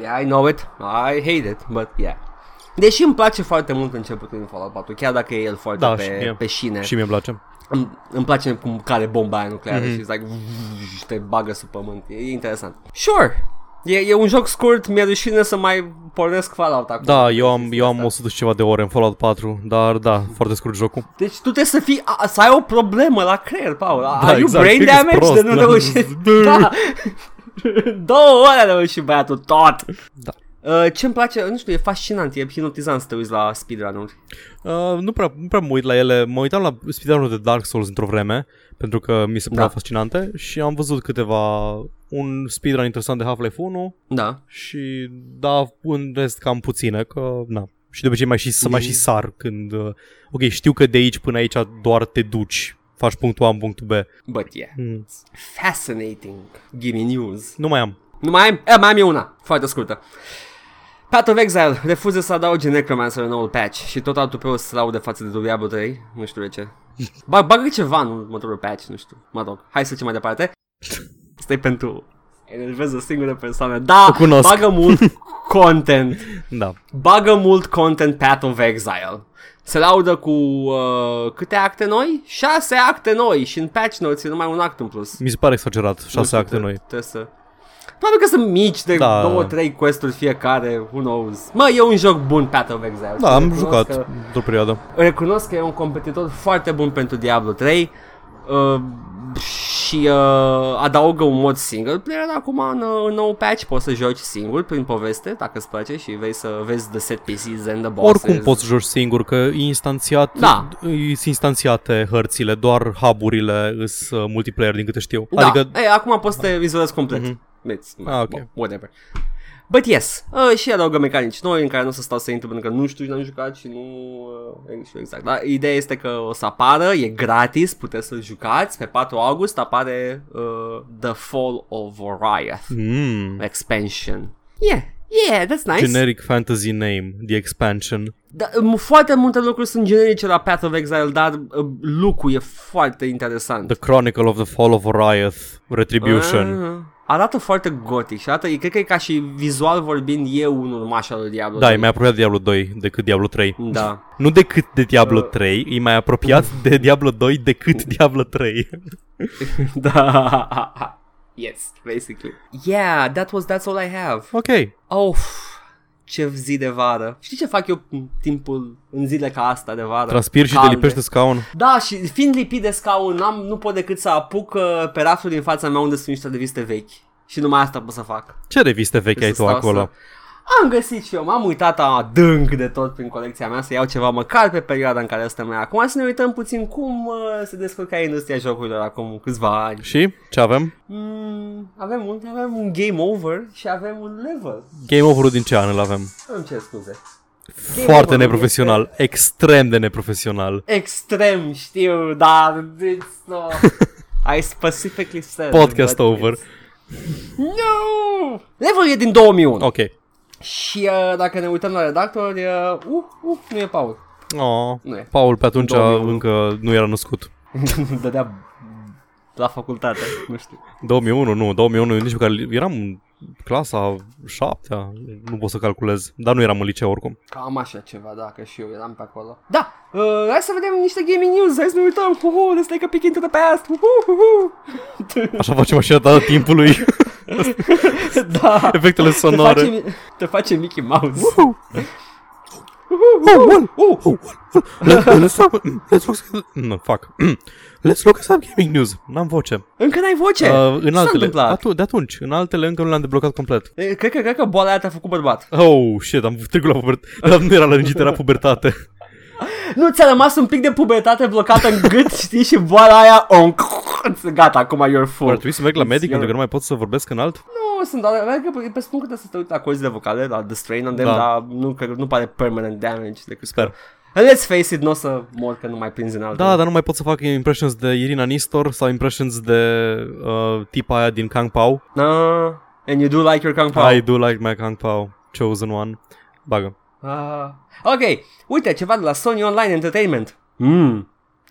Yeah, I know it. I hate it, but yeah. Deși îmi place foarte mult începutul din Fallout 4, chiar dacă e el foarte Da, și pe, mie. pe șine. Și mie îmi place. Îmi, îmi place cum care bomba aia nucleară Mhm. mm-hmm. și it's like și te bagă sub pământ. E, e interesant. Sure. E, e un joc scurt, mi-e rușine să mai pornesc Fallout acum. Da, eu am, eu am Asta. 100 și ceva de ore în Fallout 4, dar da, foarte scurt jocul. Deci tu trebuie să fii, a, să ai o problemă la creier, Paul. Da, Are you exact. brain Cred că-s damage prost, de nu da. reușești? *laughs* da. Două ore a reușit băiatul tot. Da. Uh, ce-mi place, nu știu, e fascinant, e hipnotizant să te uiți la speedrun-uri. Uh, nu, prea, nu prea mă uit la ele, mă uitam la speedrun de Dark Souls într-o vreme, pentru că mi se păreau Da. fascinante și am văzut câteva, un speedrun interesant de Half-Life 1 Da. și da, în rest cam puține, că na. Și de obicei mai și, să mai și sar când, uh, ok, știu că de aici până aici doar te duci, faci punctul A în punctul B. But yeah, Mm. fascinating. Give me news. Nu mai am. Nu mai am? E, mai am eu una, foarte scurtă. Path of Exile refuză să adauge Necromancer în noul patch și tot altul pe o să laude față de Diablo 3, nu știu de ce. Bag, bagă ceva în următorul patch, nu știu, mă rog. Hai să trecem mai departe. Stai pentru enervează o singură persoană. Da, O cunosc. bagă mult *laughs* content. Da. Bagă mult content Path of Exile. Se laudă cu uh, câte acte noi? Șase acte noi și în patch notes e numai un act în plus. Mi se pare exagerat, Nu șase știu, acte trebuie- noi. Trebuie să... Probabil că sunt mici de Da. două, trei quest-uri fiecare, who knows. Mă, e un joc bun Path of Exile. Da, am Recunosc jucat Că, într-o perioadă. recunosc că e un competitor foarte bun pentru Diablo 3 uh, și uh, adaugă un mod single player acum în, uh, în nou patch. Poți să joci singur prin poveste, dacă îți place și vei să vezi the set pieces and the bosses. Oricum poți să joci singur, că e instanțiat, Da. sunt instanțiate hărțile, doar hub-urile îs uh, multiplayer din câte știu. Da, Adică, Ei, acum poți să te vizualizezi complet. Mhm. It's, Ah, ok. well, whatever. But yes, uh, și adaugă mecanici noi în care nu o să stau să intru pentru că nu știu și n-am jucat și nu uh, știu exact. Dar ideea este că o să apară, e gratis, puteți să jucați. Pe 4 august apare uh, The Fall of Oriath mm, expansion. Yeah, yeah, that's nice. generic fantasy name, the expansion. Da, m- foarte multe lucruri sunt generice la Path of Exile, dar uh, look-ul e foarte interesant. The Chronicle of the Fall of Oriath, Retribution. Ah, arată foarte gotic și arată, cred că e ca și vizual vorbind eu un urmaș al lui Diablo Da, e 3. mai apropiat de Diablo 2 decât Diablo 3. Da. Nu decât de Diablo Uh. 3, e mai apropiat de Diablo 2 decât Diablo 3. *laughs* da. yes, basically. Yeah, that was that's all I have. ok. Oh, ce zi de vară. Știi ce fac eu în timpul, în zile ca asta de vară? Transpir și te Calde. lipești de scaun. Da, și fiind lipit de scaun, n-am, nu pot decât să apuc uh, pe raftul din fața mea unde sunt niște reviste vechi. Și numai asta pot să fac. Ce reviste vechi ai Să tu stau acolo? să- am găsit și eu, m-am uitat adânc de tot prin colecția mea să iau ceva măcar pe perioada în care suntem noi acum să ne uităm puțin cum uh, se descurca industria jocurilor acum câțiva ani. Și ce avem? Mm, avem, un, avem un game over și avem un level. Game over-ul din ce an îl avem? Îmi cer scuze. Foarte over-ul neprofesional, extrem de neprofesional. Extrem, știu, dar it's no. *laughs* I specifically said. Podcast but over. it's- No! Levelul e din 2001. Ok. Și uh, dacă ne uităm la redactori, uh, uh, uh, nu e Paul. Oh. Nu e. Paul pe atunci 2001. încă nu era născut. *laughs* Dădea la facultate, nu știu. 2001, nu, 2001 nici măcar eram în clasa 7 nu pot să calculez, dar nu eram în liceu oricum. Cam așa ceva, da, că și eu eram pe acolo. Da, uh, hai să vedem niște gaming news, hai să ne uităm. Uhu, let's take a peek into the past. Uhu, uhu. Așa face mașina ta a timpului, *laughs* *laughs* da. efectele Te face, sonore. mi- te face Mickey Mouse. Oh, well, oh, oh, well. Let's, let's look, let's look, no, fuck. *clears throat* Let's look at some gaming news. N-am voce. Încă n-ai voce? Uh, în Ce s-a altele, întâmplat? atu- de atunci, în altele încă nu le-am deblocat complet. E, Cred că, cred că boala aia te-a făcut bărbat. Oh, shit, am *laughs* trecut la pubertate. Dar nu era la lungit, era pubertate. *laughs* Nu ți-a rămas un pic de pubertate blocată în gât, știi, și boala aia, on, gata, acum you're Ar full. trebui să merg la medic It's pentru că your- nu mai pot să vorbesc în alt? Nu, sunt doar, cred că pe spun că trebuie să te uiți la corzile vocale, la The Strain on them, Da. dar nu, cred că nu pare permanent damage decât Sper. că... Let's face it, nu o să mor că nu mai prinzi în altă. Da, dar nu mai pot să fac impressions de Irina Nistor sau impressions de uh, tipa aia din Kang Pao. No, and you do like your Kung Pao. I do like my Kang Pao. Chosen one. Bagă. Ah. Ok, uite, ceva de la Sony Online Entertainment. Mm.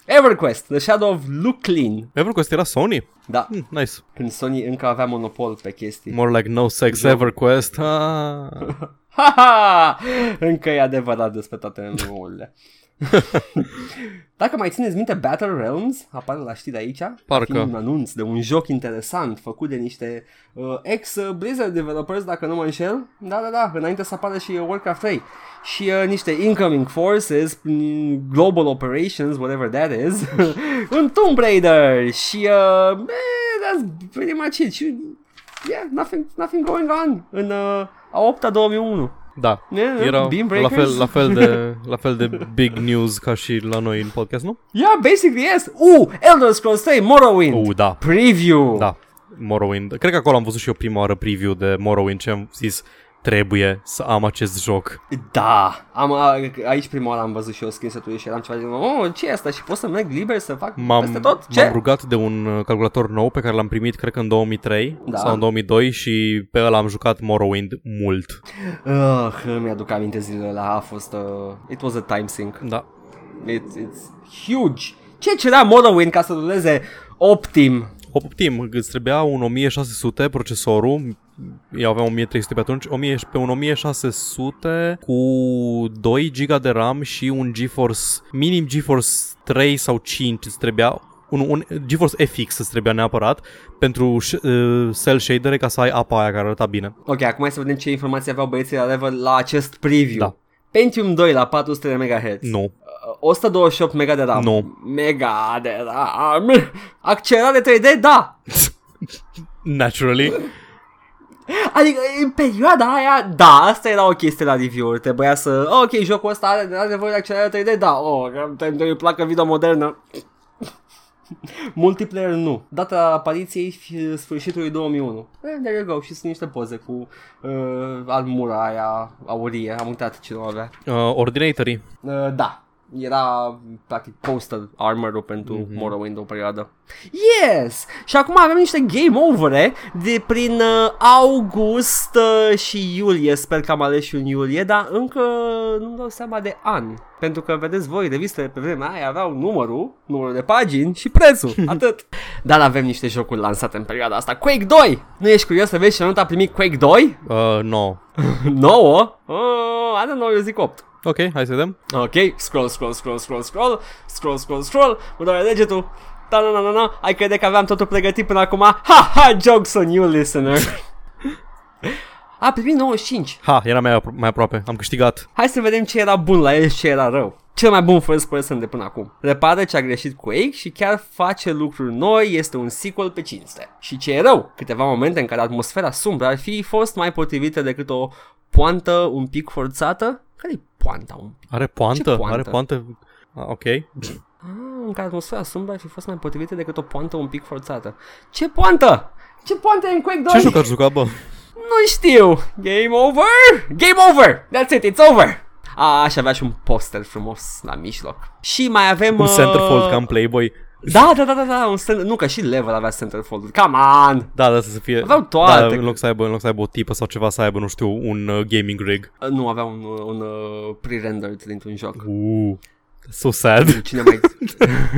EverQuest, The Shadow of Luclin. EverQuest era Sony? Da, Hmm, nice. când Sony încă avea monopol pe chestii. More like no sex Joc. EverQuest. Ah. *laughs* Ha-ha! Încă e adevărat despre toate MMO-urile. *laughs* Dacă mai țineți minte, Battle Realms apare la știri aici. Parcă. Fiind un anunț de un joc interesant făcut de niște uh, ex-Blizzard developers, dacă nu mă înșel. Da, da, da, înainte să apară și uh, Warcraft 3. Și uh, niște incoming forces, mm, global operations, whatever that is, *laughs* în Tomb Raider. Și uh, eh, that's pretty much it. Și, yeah, nothing, nothing going on în uh, a 8-a 2001. Da. Yeah, Era Beam la fel, Breakers. la, fel de, la fel de big news ca și la noi în podcast, nu? Yeah, basically yes. Uh, Elder Scrolls 3, Morrowind. Uh, da. Preview. Da. Morrowind. Cred că acolo am văzut și eu prima oară preview de Morrowind și am zis trebuie să am acest joc. Da. Am, a, aici prima oară am văzut și eu screenshot-ul și eram ceva de oh, ce e asta? Și pot să merg liber să fac M-am, peste tot? Ce? m-am rugat de un uh, calculator nou pe care l-am primit cred că în 2003 Da. sau în 2002 și pe ăla am jucat Morrowind mult. Uh, mi-aduc aminte zilele alea, a fost, uh, it was a time sink. Da. It's, it's huge. Ce cerea Morrowind ca să ruleze Optim? Optim, îți trebuia un 1600 procesorul, eu aveam 1300 pe atunci, 1000, pe un 1600 cu 2 GB de RAM și un GeForce, minim GeForce 3 sau 5 îți trebuia, un, un GeForce FX îți trebuia neapărat pentru uh, cell shadere ca să ai apa aia care arăta bine. Ok, acum hai să vedem ce informații aveau băieții la level la acest preview. Da. Pentium 2 la 400 de MHz. Nu. Uh, 128 mega de RAM. Nu. Mega de RAM. Accelerare 3D, da. *laughs* Naturally. Adică în perioada aia, da, asta era o chestie la review-uri. Trebuia să, ok, jocul ăsta are, are nevoie de accelerare 3D, da, oh, că îmi placă video modernă. *laughs* Multiplayer nu. Data apariției fi- sfârșitului 2001. Eh, there you go. Și sunt niște poze cu uh, armura aia aurie. Am uitat ce nu avea. Uh, Ordinatory. Uh, da. Era practic poster armor-ul pentru mm-hmm. Morrowind o perioadă. Yes! Și acum avem niște game over de prin uh, august uh, și iulie. Sper că am ales și un iulie, dar încă nu-mi dau seama de an. Pentru că, vedeți voi, revistele pe vremea aia aveau numărul, numărul de pagini și prețul. *laughs* Atât. Dar avem niște jocuri lansate în perioada asta. Quake 2! Nu ești curios să vezi ce nota a primit Quake 2? Uh, no. *laughs* 9? Uh, I don't know, eu zic 8. Ok, hai să vedem. Ok, scroll, scroll, scroll, scroll, scroll, scroll, scroll, scroll, mă doare degetul. Da, na, na, na, na, ai crede că aveam totul pregătit până acum. Ha, ha, jokes on you, listener. A, pe 95. Ha, era mai, apro- mai aproape. Am câștigat. Hai să vedem ce era bun la el și ce era rău. Cel mai bun first person de până acum. Repară ce a greșit cu Quake și chiar face lucruri noi, este un sequel pe cinste. Și ce e rău, câteva momente în care atmosfera sumbră ar fi fost mai potrivită decât o poantă un pic forțată. Care-i poanta un pic? Are poantă? Ce poantă? Are poantă? Ah, ok. Ah, în care atmosfera sumbră ar fi fost mai potrivită decât o poantă un pic forțată. Ce poantă? Ce poantă e în Quake 2? Ce joc ar juca, bă? Nu știu. Game over? Game over! That's it, it's over! A, și avea și un poster frumos la mijloc. Și mai avem... Un uh, centerfold ca în Playboy. Da, da, da, da, da, un center... Nu, că și level avea centerfold. Come on! Da, da, să fie... Aveau toate. Da, în loc să aibă, în loc să aibă o tipă sau ceva, să aibă, nu știu, un uh, gaming rig. Uh, Nu, avea un, uh, un uh, pre-rendered dintr-un joc. Uh, so sad. Cine mai...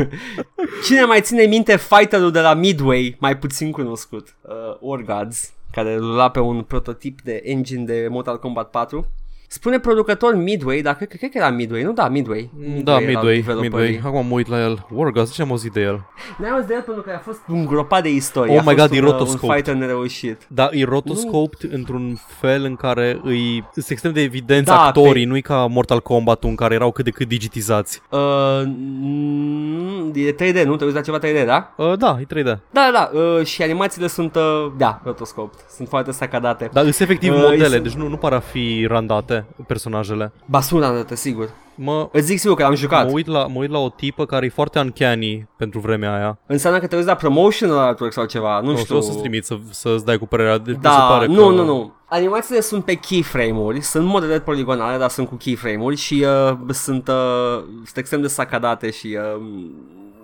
*laughs* Cine mai ține minte fighterul de la Midway, mai puțin cunoscut, uh, Orgods, care rula pe un prototip de engine de Mortal Kombat 4. Spune producător Midway, dar cred, cred că era Midway, nu? Da, Midway. Da, erau Midway, developerii. Midway. Acum mă uit la el. Wargas, ce am auzit de el? N-ai auzit de el pentru că a fost un gropat de istorie. Oh a my fost God, e un, uh, un rotoscoped. fighter nereușit. Da, e rotoscoped într-un fel în care îi sunt extrem de evidenți Da, actorii, pe- nu-i ca Mortal Kombat în care erau cât de cât digitizați. Uh, mm, e 3D, nu? Te uiți la ceva 3D, da? Uh, da, e 3D. Da, da, da. Uh, și animațiile sunt, uh, da, rotoscoped. Sunt foarte sacadate. Dar sunt efectiv Uh, modele, sunt- deci nu, nu par a fi randate personajele. Ba, sunt randate, sigur. Mă, Îți zic sigur că am jucat. mă, uit la, mă uit la o tipă care e foarte uncanny pentru vremea aia. Înseamnă că te uiți la promotional artwork sau ceva, nu Nu știu. știu, o să-ți trimit să, să-ți dai cu părerea. Deci mi se Da, pare nu, că... nu, nu. Animațiile sunt pe keyframe-uri, sunt modele poligonale, dar sunt cu keyframe-uri și uh, sunt, uh, sunt extrem de sacadate și uh,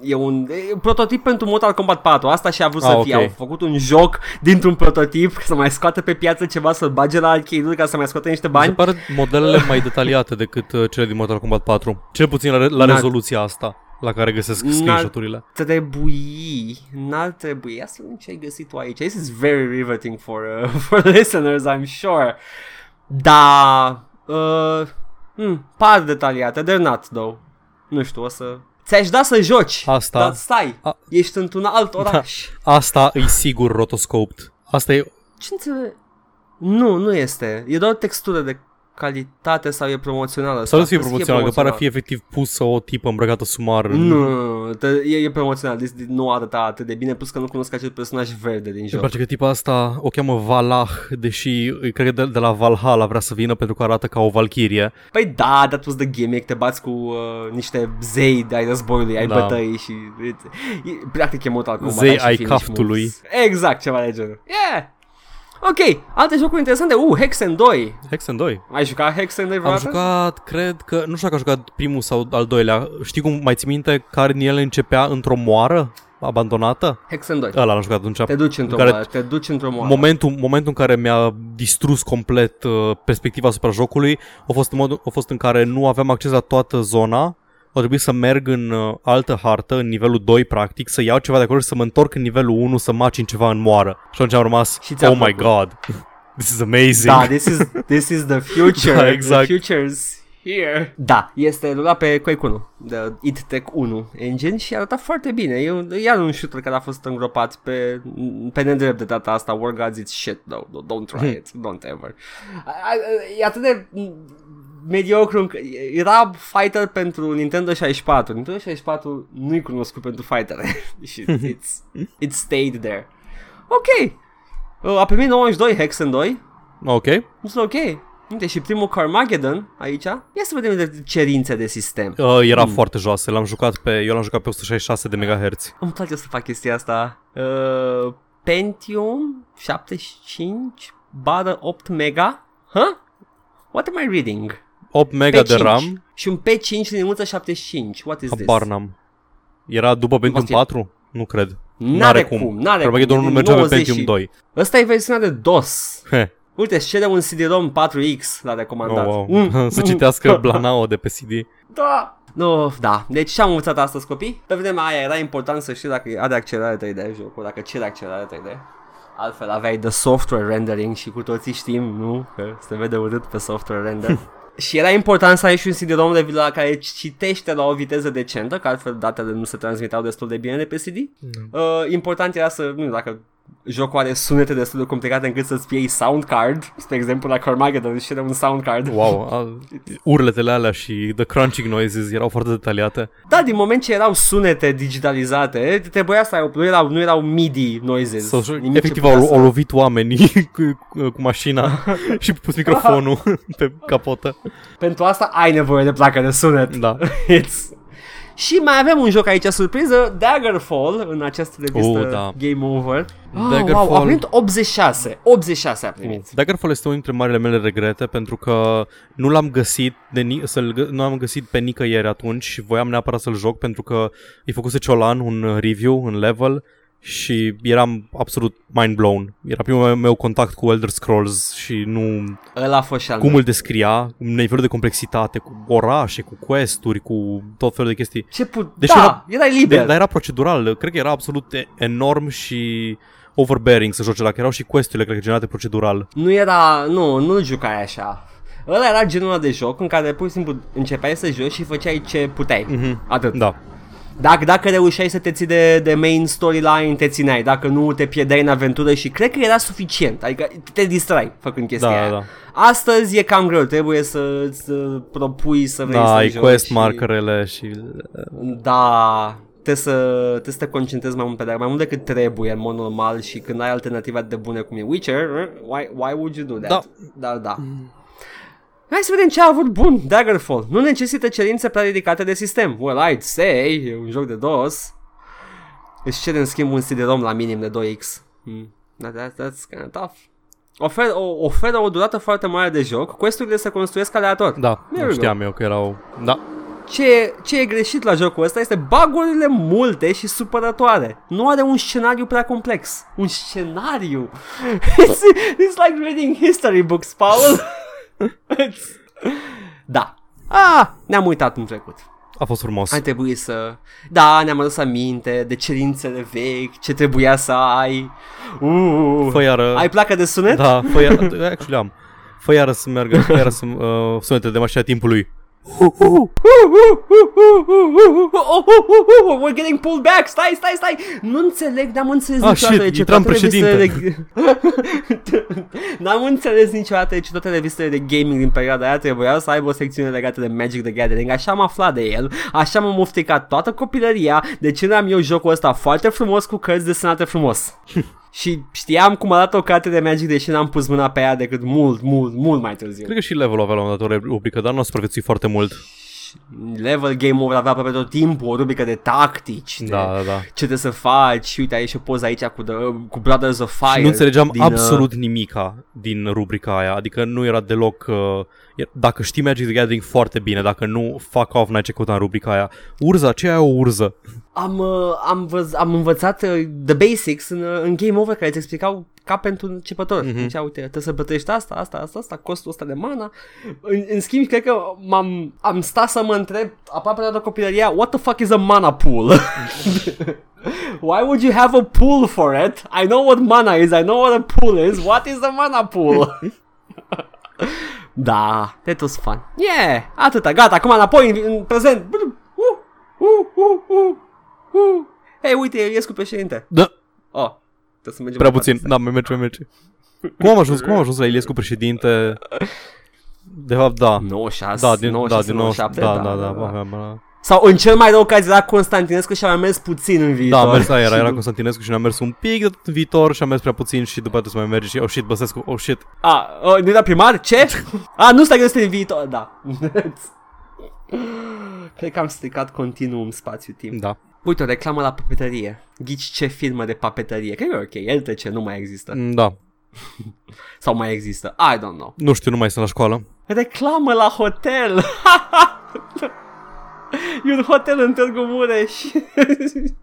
e un, e un prototip pentru Mortal Kombat 4. Asta și-a vrut Ah, să ok. fie. Au făcut un joc dintr-un prototip să mai scoată pe piață ceva, să-l bage la arcade ca să mai scoate niște Mi se bani. pare modelele mai detaliate decât uh, cele din Mortal Kombat 4. Cel puțin la, re- la N-ar- rezoluția asta la care găsesc N-ar- screenshot-urile. Trebui, n-ar trebui. Ia să vedem ce ai găsit tu aici. This is very riveting for, uh, *laughs* for listeners, I'm sure. Da, uh, hmm, par detaliate, they're not though. Nu știu, o să... Ți-aș da să joci, Asta- dar stai, A- ești într-un alt oraș. Asta e sigur rotoscoped. Asta e... Ce înțeleg? Nu, nu este. E doar o textură de calitate sau e promoțională. Sau să fie Să promoțional, că pare a fi efectiv pusă o tipă îmbrăcată sumar. în- Nu, nu, nu, te- e, e promoțional, deci nu arăta atât de bine, plus că nu cunosc acel personaj verde din Îmi joc. place că tipa asta o cheamă Valah, deși cred că de, de la Valhalla vrea să vină pentru că arată ca o valchirie. Păi da, that was the gimmick, te bați cu uh, niște zei de ai războiului, ai Da. bătăi și... E, practic e Mortal Kombat. Zei ai și ai finish caftului. moves. Exact, ceva de genul. Yeah! Ok, alte jocuri interesante. Uh, Hexen 2. Hexen 2. Ai jucat Hexen 2 Am vreodată? jucat, cred că, nu știu dacă am jucat primul sau al doilea. Știi cum mai ții minte care din ele începea într-o moară abandonată? Hexen 2. Ăla l-am jucat atunci. Te duci într-o care- moară, te duci într-o moară. Momentul, momentul în care mi-a distrus complet uh, perspectiva asupra jocului a fost, în modul, a fost în care nu aveam acces la toată zona a trebuit să merg în uh, altă hartă, în nivelul 2 practic, să iau ceva de acolo și să mă întorc în nivelul 1 să macin ceva în moară. Și atunci am rămas, Și ți-a oh my plăcut. god, *laughs* this is amazing. Da, this is, this is the *laughs* future. Da, exact. The future's here. Da, este rulat pe Quake 1, de id Tech 1 engine și arată foarte bine. E un, iar un shooter care a fost îngropat pe, pe nedrept de data asta. War Gods, it's shit, though. Don't try it. Don't ever. A- a- E atât de mediocru încă- era fighter pentru Nintendo 64 Nintendo 64 nu-i cunoscut pentru fighter *laughs* și it's, *laughs* it stayed there ok Uh, a primit 92 Hexen 2 Ok. este ok. Uite, și primul Carmageddon aici. Ia să vedem de cerințe de sistem. Uh, era foarte joasă, l-am jucat pe, eu l-am jucat pe 166 de MHz. Îmi place să fac chestia asta. Uh, Pentium 75 bară 8 mega? Huh? What am I reading? 8 mega de P5. RAM, Și un P5 liniuță 75. What is this? habar n-am. Era după Pentium fi- 4? Nu cred. N-are cum, n-are Carmageddon cum. nu E mergea pe 90 Pentium și- 2. Ăsta e versiunea de DOS. Heh. Uite, își cere un CD-ROM 4X la Oh, recomandat. wow. Mm. *laughs* să citească *laughs* Blanao de pe CD. Da! Nu, da. Deci ce am învățat astăzi, copii? Pe vremea aia era important să știi dacă are accelerare 3D jocul, dacă cere accelerare 3D. Altfel aveai de software rendering și cu toții știm, nu? Că se vede urât pe software render. *laughs* și era important să ai și un CD-ROM de la care citește la o viteză decentă, că altfel datele nu se transmiteau destul de bine de pe CD. Uh, important era să, nu știu, dacă jocul are sunete destul de complicate încât să-ți fie sound card. Spre exemplu, la Carmageddon și un sound card. Wow, a, urletele alea și the crunching noises erau foarte detaliate. Da, din moment ce erau sunete digitalizate, trebuia să ai, nu erau, nu erau MIDI noises. Sau, Nimic ce efectiv putea au, să- au lovit oamenii *laughs* cu, cu, cu mașina și pus microfonul *laughs* pe capotă. Pentru asta ai nevoie de placă de sunet. Da. *laughs* It's... Și mai avem un joc aici surpriză, Daggerfall, în această revistă Oh, da. Game Over. Oh, Daggerfall. Wow, a primit 86. 86 a primit. Daggerfall este unul dintre marile mele regrete pentru că nu l-am găsit de ni- să-l, gă- nu am găsit pe nicăieri atunci și voiam neapărat să-l joc pentru că îi făcuse Ciolan un review, un level și eram absolut mind blown. Era primul meu contact cu Elder Scrolls și nu Ăla a fost și al cum meu. îl descria, nivelul de complexitate, cu orașe, cu quest-uri, cu tot felul de chestii. Ce put... Deși da, era- erai De, liber. dar era procedural, cred că era absolut e- enorm și overbearing să joci la că erau și quest-urile, cred că generate procedural. Nu era, nu, nu jucai așa. Ăla era genul ăla de joc în care pur și simplu începeai să joci și făceai ce puteai. Mhm. Atât. Da. Dacă, dacă reușeai să te ții de, de main storyline, te țineai. Dacă nu, te pierdeai în aventură și cred că era suficient. Adică te distrai făcând chestia Da, aia. da. Astăzi e cam greu, trebuie să să propui să vrei Da, să ai joci. quest și- markerele și... Da, trebuie să, trebuie să te concentrezi mai mult pe dar mai mult decât trebuie în mod normal și când ai alternative atât de bune cum e Witcher, why, why would you do that? Da. Da, da. Hai să vedem ce a avut bun Daggerfall. Nu necesită cerințe prea ridicate de sistem. Well, I'd say, e un joc de DOS. Își cere în schimb un CD-ROM la minim de 2X. Hmm. That, that, that's kind of tough. Ofer, o, oferă o durată foarte mare de joc, questurile se construiesc aleator. Da, There nu we știam eu că erau... Da, Ce, ce e greșit la jocul ăsta este bagurile multe și supărătoare. Nu are un scenariu prea complex. Un scenariu. *laughs* It's, it's like reading history books, Paul. *laughs* It's- da. Ah, ne-am uitat în trecut. a fost frumos. Ai trebuit să... Da, ne-am adus aminte de cerințele vechi, ce trebuia să ai. Uh, Fă iară... ai placă de sunet? Da, fă iară... *laughs* Actually am. Fă iară să meargă, fă iară să... Uh, sunete de mașina timpului. We're getting pulled back, stai, stai, stai. Nu înțeleg, n-am înțeles Ah, niciodată shit, de ce intram toate revistele președinte. de... *laughs* N-am înțeles niciodată de ce toate revistele de gaming din perioada aia trebuiau să aibă o secțiune legată de Magic the Gathering. Așa am aflat de el, așa m-am ofticat toată copilăria De ce n-am eu jocul ăsta foarte frumos cu cărți desenate frumos *laughs* Și știam cum arată o carte de Magic deși n-am pus mâna pe ea decât mult, mult, mult mai târziu Cred că și levelul avea la un moment dat o rubrică, dar nu a supraviețuit foarte mult. Level Game Over avea aproape tot timpul o rubrică de tactici de Da, da, da. ce trebuie să faci și uite aici și o poză aici cu, the, cu Brothers of Fire Și nu înțelegeam din, absolut nimica din rubrica aia, adică nu era deloc... Uh, e- dacă știi Magic the Gathering foarte bine, dacă nu, fuck off, n-ai ce căuta în rubrica aia. Urza, ce e o urză? Uh, am, uh, am, văz, am învățat uh, the basics în, uh, în Game Over care îți explicau ca pentru începător. Mm-hmm. Deci, uite, trebuie să plătești asta, asta, asta, asta, costul ăsta de mana. În, în schimb, cred că m-am, am stat să mă întreb aproape toată copilăria, what the fuck is a mana pool? *laughs* Why would you have a pool for it? I know what mana is, I know what a pool is. What is a mana pool? *laughs* da, that was fun. Yeah, atâta, gata, acum înapoi în, în prezent. Uh, uh, uh, uh, uh. Hei, uite, Iliescu președinte. Da, Oh, trebuie să mergem prea mai puțin. departe. Da, mai merge, mai merge. Cum am ajuns, cum am ajuns la Iliescu președinte? De fapt, da. 96, Da, din, 96, da, din 97, 97, da, da, da, aveam, uh, Sau în cel mai rău caz era Constantinescu și a mai mers puțin în viitor. Da, a mers aia, era, Și era nu- Constantinescu și ne-a mers un pic de tot în viitor și a mers prea puțin și după aceea să mai merge și oh shit, Băsescu, oh shit. A, o, nu era primar? Ce? A, nu stai că este în viitor, da. *laughs* Cred că am stricat continuum spațiu-timp. Da. Uite, o reclamă la papetărie. Ghici ce firmă de papetărie. Cred că e ok, el trece, nu mai există. Mm, Da. *laughs* Sau mai există, I don't know. Nu știu, nu mai sunt la școală. Reclamă la hotel! *laughs* *laughs* e un hotel în Târgu Mureș.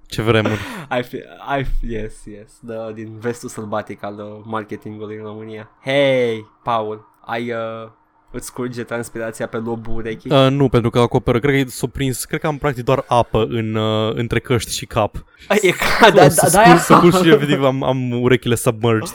Ce vremuri. I feel, I yes, yes, the, din vestul sălbatic al uh, marketingului în România. Hei, Paul, ai uh, îți scurge transpirația pe lobul urechii? Uh, nu, pentru că acoperă, cred că s-o prins, cred că am practic doar apă în, uh, între căști și cap. e ca, da, O să da, da, scur, să scur și efectiv am, am urechile submerged.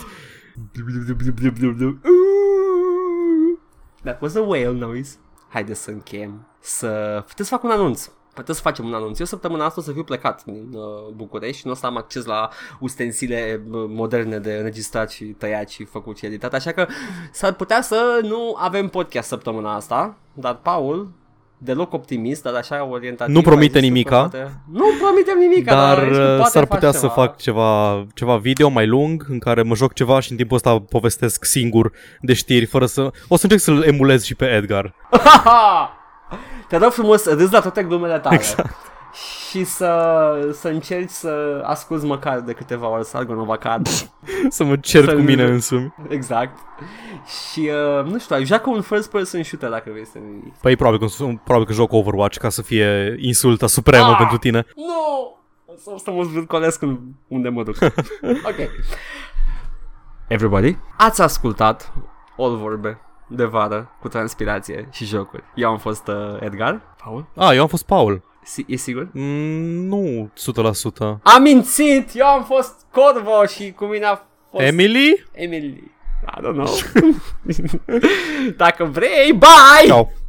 That was a whale noise. Haideți să încheiem. Să... Trebuie să fac un anunț. Putem să facem un anunț. Eu săptămâna asta o să fiu plecat din uh, București și nu o să am acces la ustensile uh, moderne de înregistrat și tăiat și făcut și editat, așa că s-ar putea să nu avem podcast săptămâna asta, dar Paul deloc optimist, dar așa orientativ. Nu promite a zis că nimica. poate- Nu promitem nimica, Dar dar, uh, poate s-ar faci putea ceva. să fac ceva, ceva video mai lung în care mă joc ceva și în timpul ăsta povestesc singur de știri fără să... O să încerc să-l emulez și pe Edgar. *laughs* Te rog frumos, râzi la toate glumele tale. Exact. Și să, să încerci să asculti măcar de câteva ori Sargonova Card. să mă cert Să-l- cu mine însumi. exact. Și, uh, nu știu, joacă un first person shooter dacă vrei să ne Păi probabil că, probabil că joc Overwatch ca să fie insulta supremă Ah! pentru tine. Nu! O să, o să mă zvârcolesc în unde mă duc. *laughs* ok. Everybody, ați ascultat all vorbe de vară cu transpirație și jocuri. Eu am fost uh, Edgar. Paul? Ah, eu am fost Paul. Si- e sigur? Mm, nu 100%. Am mințit! Eu am fost Corvo și cu mine a fost Emily? Emily. I don't know. *laughs* Dacă vrei, bye! Ciao.